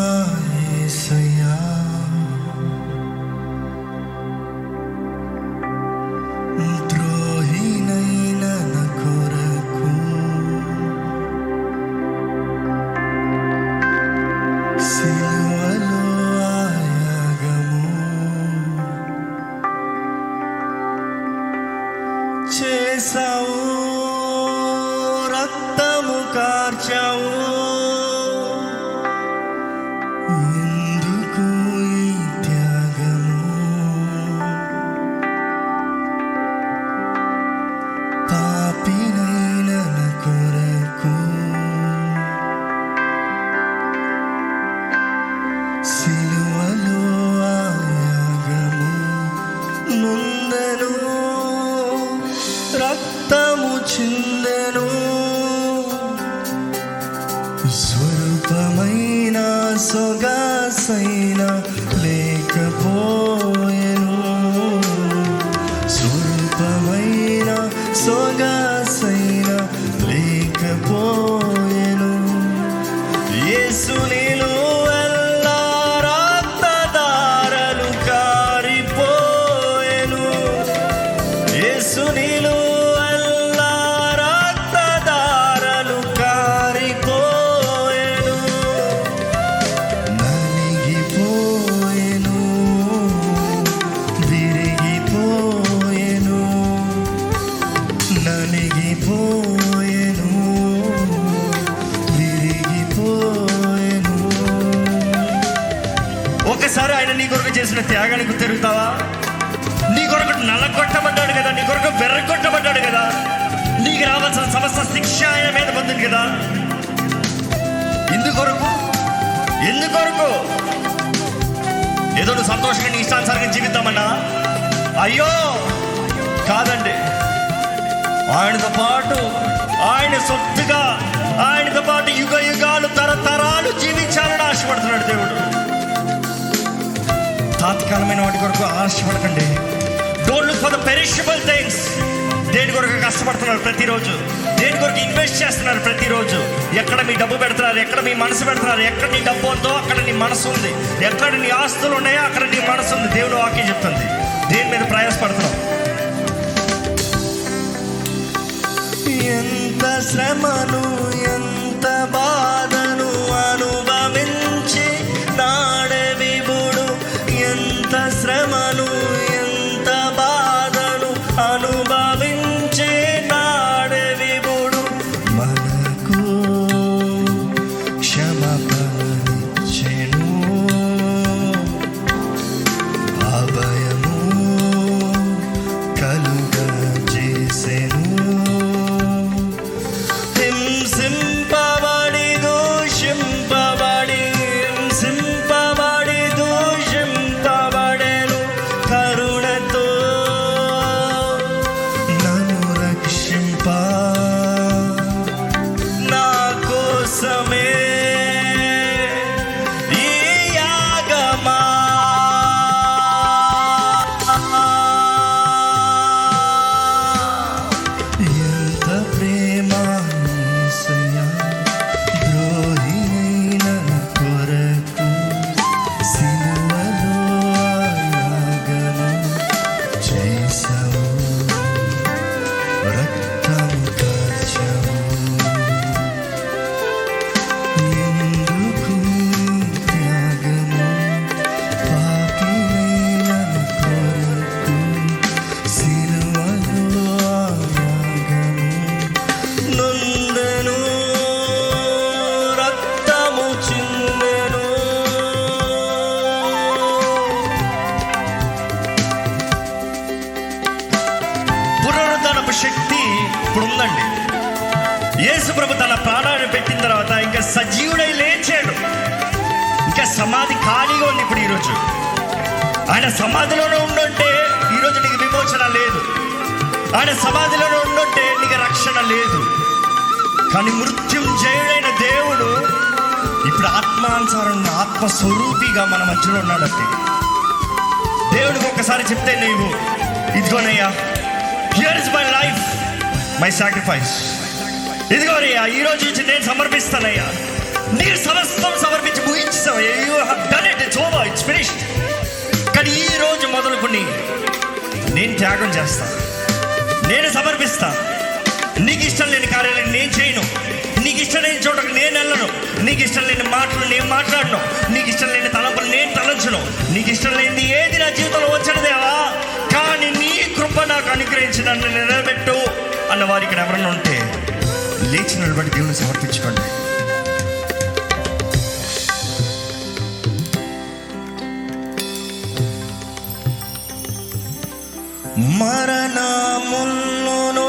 మై సాక్రిఫైస్ ఇదిగో అయ్యా ఈ రోజు నుంచి నేను సమర్పిస్తానయ్యా. నీరు సమస్తం సమర్పించి ముగించావు ఇట్ ఫినిష్డ్ కానీ ఈ రోజు మొదలుకొని నేను త్యాగం చేస్తా. నేను సమర్పిస్తా. నీకు ఇష్టం లేని కార్యాలయం నేను చేయను. నీకు ఇష్టం లేని చోటకు నేను వెళ్ళను. నీకు ఇష్టం లేని మాటలు నేను మాట్లాడను. నీకు ఇష్టం లేని తలంపులు నేను తలంచను. నీకు ఇష్టం లేని ఏది నా జీవితంలో వచ్చాడు దేవా? కానీ నీ కృప నాకు అనుగ్రహించి నన్ను నిలబెట్టు అన్న వారికి ఎవరన్నా ఉంటే లేచి నిలబడి దేవుని సమర్పించుకోండి. మరణముల్లోనూ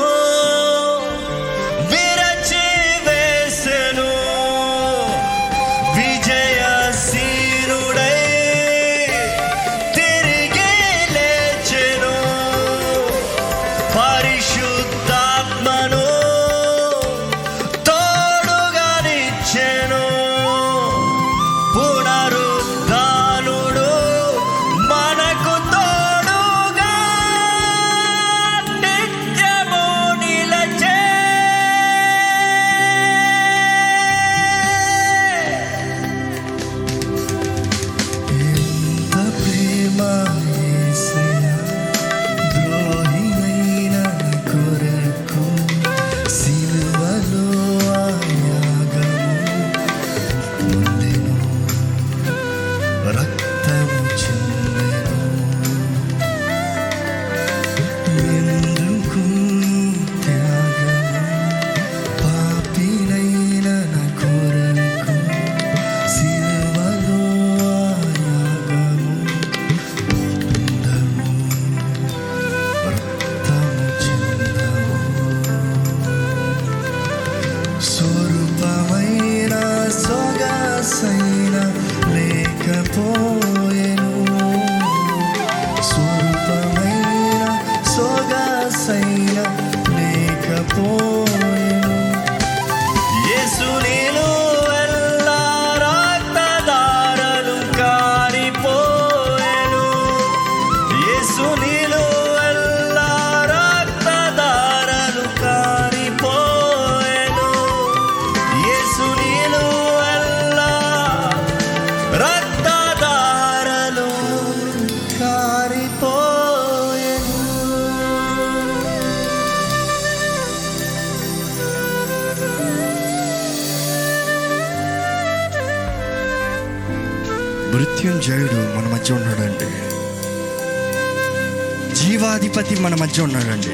మన మధ్య ఉన్నాడండి.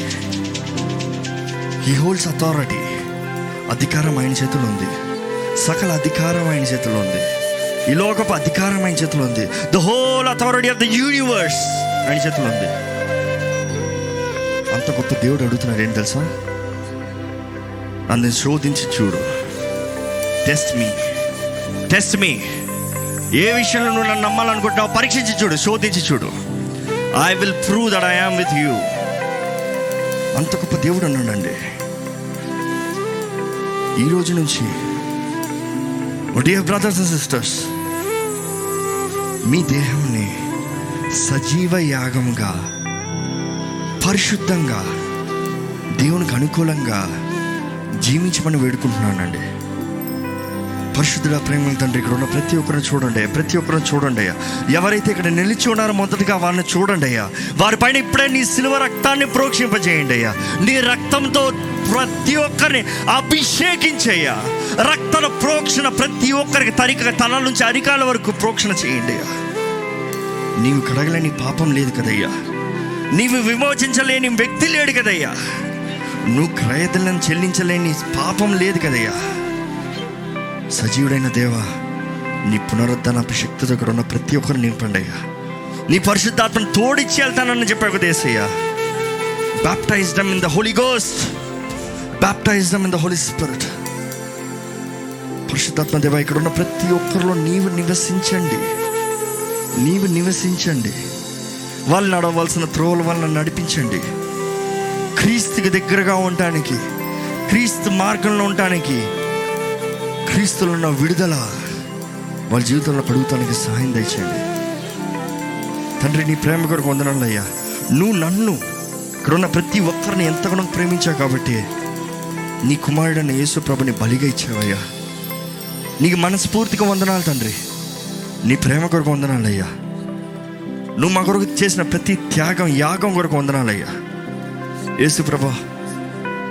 హీ హోల్డ్స్ అథారిటీ అధికారం ఆయన చేతులు ఉంది. సకల అధికారం ఆయన చేతిలో ఉంది. ఈ లోకపు అధికారం ఆయన చేతిలో ఉంది. The whole authority of the universe ఆయన చేతిలో ఉంది. అంత గొప్ప దేవుడు అడుగుతున్నాడు ఏం తెలుసా? నన్ను శోధించి చూడు. టెస్ట్ మీ టెస్ట్ మీ ఏ విషయంలో నువ్వు నన్ను నమ్మాలనుకుంటున్నావు పరీక్షించి చూడు శోధించి చూడు. I will prove that I with you అంత గొప్ప దేవుడు అన్నాడండి. ఈ రోజు నుంచి డియర్ బ్రదర్స్ అండ్ సిస్టర్స్ మీ దేహంని సజీవ యాగంగా పరిశుద్ధంగా దేవునికి అనుకూలంగా జీవించమని వేడుకుంటున్నానండి. పరిశుద్ధుల ప్రేమల తండ్రి ఇక్కడ ఉన్న ప్రతి ఒక్కరిని చూడండి ప్రతి ఒక్కరిని చూడండి అయ్యా. ఎవరైతే ఇక్కడ నిలిచి ఉన్నారో మొదటిగా వారిని చూడండి అయ్యా. వారిపైన ఇప్పుడే నీ సిలువ రక్తాన్ని ప్రోక్షింపజేయండి అయ్యా. నీ రక్తంతో ప్రతి ఒక్కరిని అభిషేకించయ్యా రక్తన ప్రోక్షణ ప్రతి ఒక్కరికి తరిక తల నుంచి అరికాల వరకు ప్రోక్షణ చేయండి అయ్యా. నీవు కడగలేని పాపం లేదు కదయ్యా. నీవు విమోచించలేని వ్యక్తి లేడు కదయ్యా. నువ్వు క్రయదలను చెల్లించలేని పాపం లేదు కదయ్యా. సజీవుడైన దేవా నీ పునరుద్ధరణ శక్తితో ఇక్కడ ఉన్న ప్రతి ఒక్కరు నింపండియ్యా నీ పరిశుద్ధాత్మను తోడిచ్చి వెళ్తానని చెప్పావు దేశయ్యా baptize them in the Holy Ghost baptize them in the Holy Spirit పరిశుద్ధాత్మ దేవ ఇక్కడ ఉన్న ప్రతి ఒక్కరిలో నీవు నివసించండి. నీవు నివసించండి. వాళ్ళు నడవలసిన త్రోవల వలన నడిపించండి. క్రీస్తుకి దగ్గరగా ఉండటానికి క్రీస్తు మార్గంలో ఉండటానికి క్రీస్తులో ఉన్న విడుదల వాళ్ళ జీవితంలో కడుగుతానికి సహాయం దయచేయండి. తండ్రి నీ ప్రేమ కొరకు వందనాలయ్యా నువ్వు నన్ను ఇక్కడ ఉన్న ప్రతి ఒక్కరిని ఎంతగానో ప్రేమించావు కాబట్టి నీ కుమారుడైన యేసు ప్రభుని బలిగా ఇచ్చావయ్యా నీకు మనస్ఫూర్తిగా వందనాలు తండ్రి. నీ ప్రేమ కొరకు వందనాలయ్యా నువ్వు మా కొరకు చేసిన ప్రతి త్యాగం యాగం కొరకు వందనాలయ్యా యేసు ప్రభా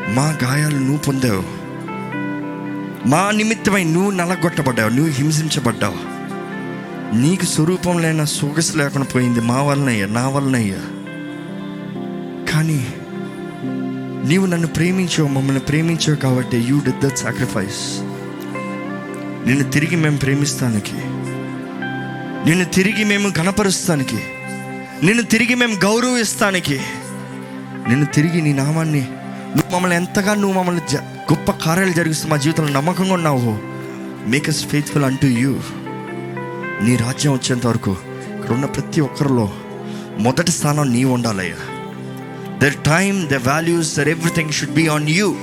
మా గాయాలు నువ్వు పొందావు. మా నిమిత్తమై నువ్వు నలగొట్టబడ్డావు నువ్వు హింసించబడ్డావు. నీకు స్వరూపం లేన సొగసు లేకుండా పోయింది మా వలనయ్యా నా వలనయ్యా కానీ నీవు నన్ను ప్రేమించావు మమ్మల్ని ప్రేమించావు కాబట్టి యూ డి దట్ సాక్రిఫైస్ నిన్ను తిరిగి మేము ప్రేమిస్తానికి నిన్ను తిరిగి మేము గణపరుస్తానికి నిన్ను తిరిగి మేము గౌరవిస్తానికి నిన్ను తిరిగి నీ నామాన్ని నువ్వు మమ్మల్ని ఎంతగా నువ్వు మమ్మల్ని గొప్ప కార్యాలు జరిగిస్తూ మా జీవితంలో నమ్మకంగా ఉన్నావు. మేక్ అస్ ఫెయిత్ఫుల్ అంటూ యూ నీ రాజ్యం వచ్చేంత వరకు ఇక్కడ ఉన్న ప్రతి ఒక్కరిలో మొదటి స్థానం నీ ఉండాలయ్యా. Their time the values their everything should be on you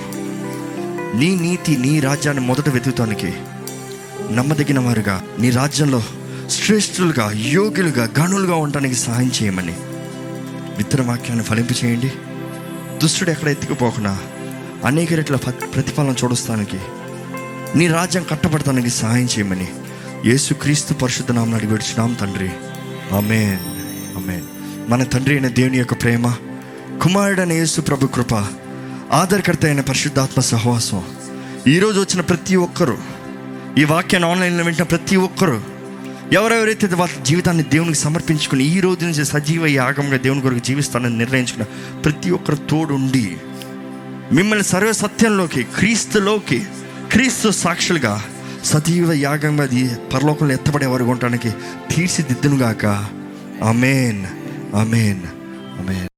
నీ నీతి నీ రాజ్యాన్ని మొదట వెతుకుతానికి నమ్మదగిన వారుగా నీ రాజ్యంలో శ్రేష్ఠులుగా యోగ్యులుగా గనులుగా ఉండటానికి సహాయం చేయమని. విత్తన వాక్యాన్ని ఫలింపు చేయండి దుష్టుడు ఎక్కడ ఎత్తుకుపోకుండా అనేక రెట్ల ప్రతిఫలం చూడస్తానికి. నీ రాజ్యం కట్టబడతానికి సహాయం చేయమని. యేసుక్రీస్తు పరిశుద్ధ నామం అడిగిపెడుచున్నాం తండ్రి. అమేన్ అమేన్ మన తండ్రి అయిన దేవుని యొక్క ప్రేమ కుమారుడైన యేసు ప్రభు కృప ఆధారకర్త అయిన పరిశుద్ధాత్మ సహవాసం. ఈరోజు వచ్చిన ప్రతి ఒక్కరూ ఈ వాక్యాన్ని ఆన్లైన్లో వింటున్న ప్రతి ఒక్కరూ ఎవరెవరైతే వాళ్ళ జీవితాన్ని దేవునికి సమర్పించుకుని ఈ రోజు నుంచి సజీవ యాగంగా దేవుని కొరకు జీవిస్తానని నిర్ణయించుకున్న ప్రతి ఒక్కరు తోడుండి. మిమ్మల్ని సర్వసత్యంలోకి క్రీస్తులోకి క్రీస్తు సాక్షులుగా సజీవ యాగంగా పరలోకంలో ఎత్తబడే వరకు ఉండటానికి తీర్చిదిద్దునుగాక. అమేన్ అమేన్ అమేన్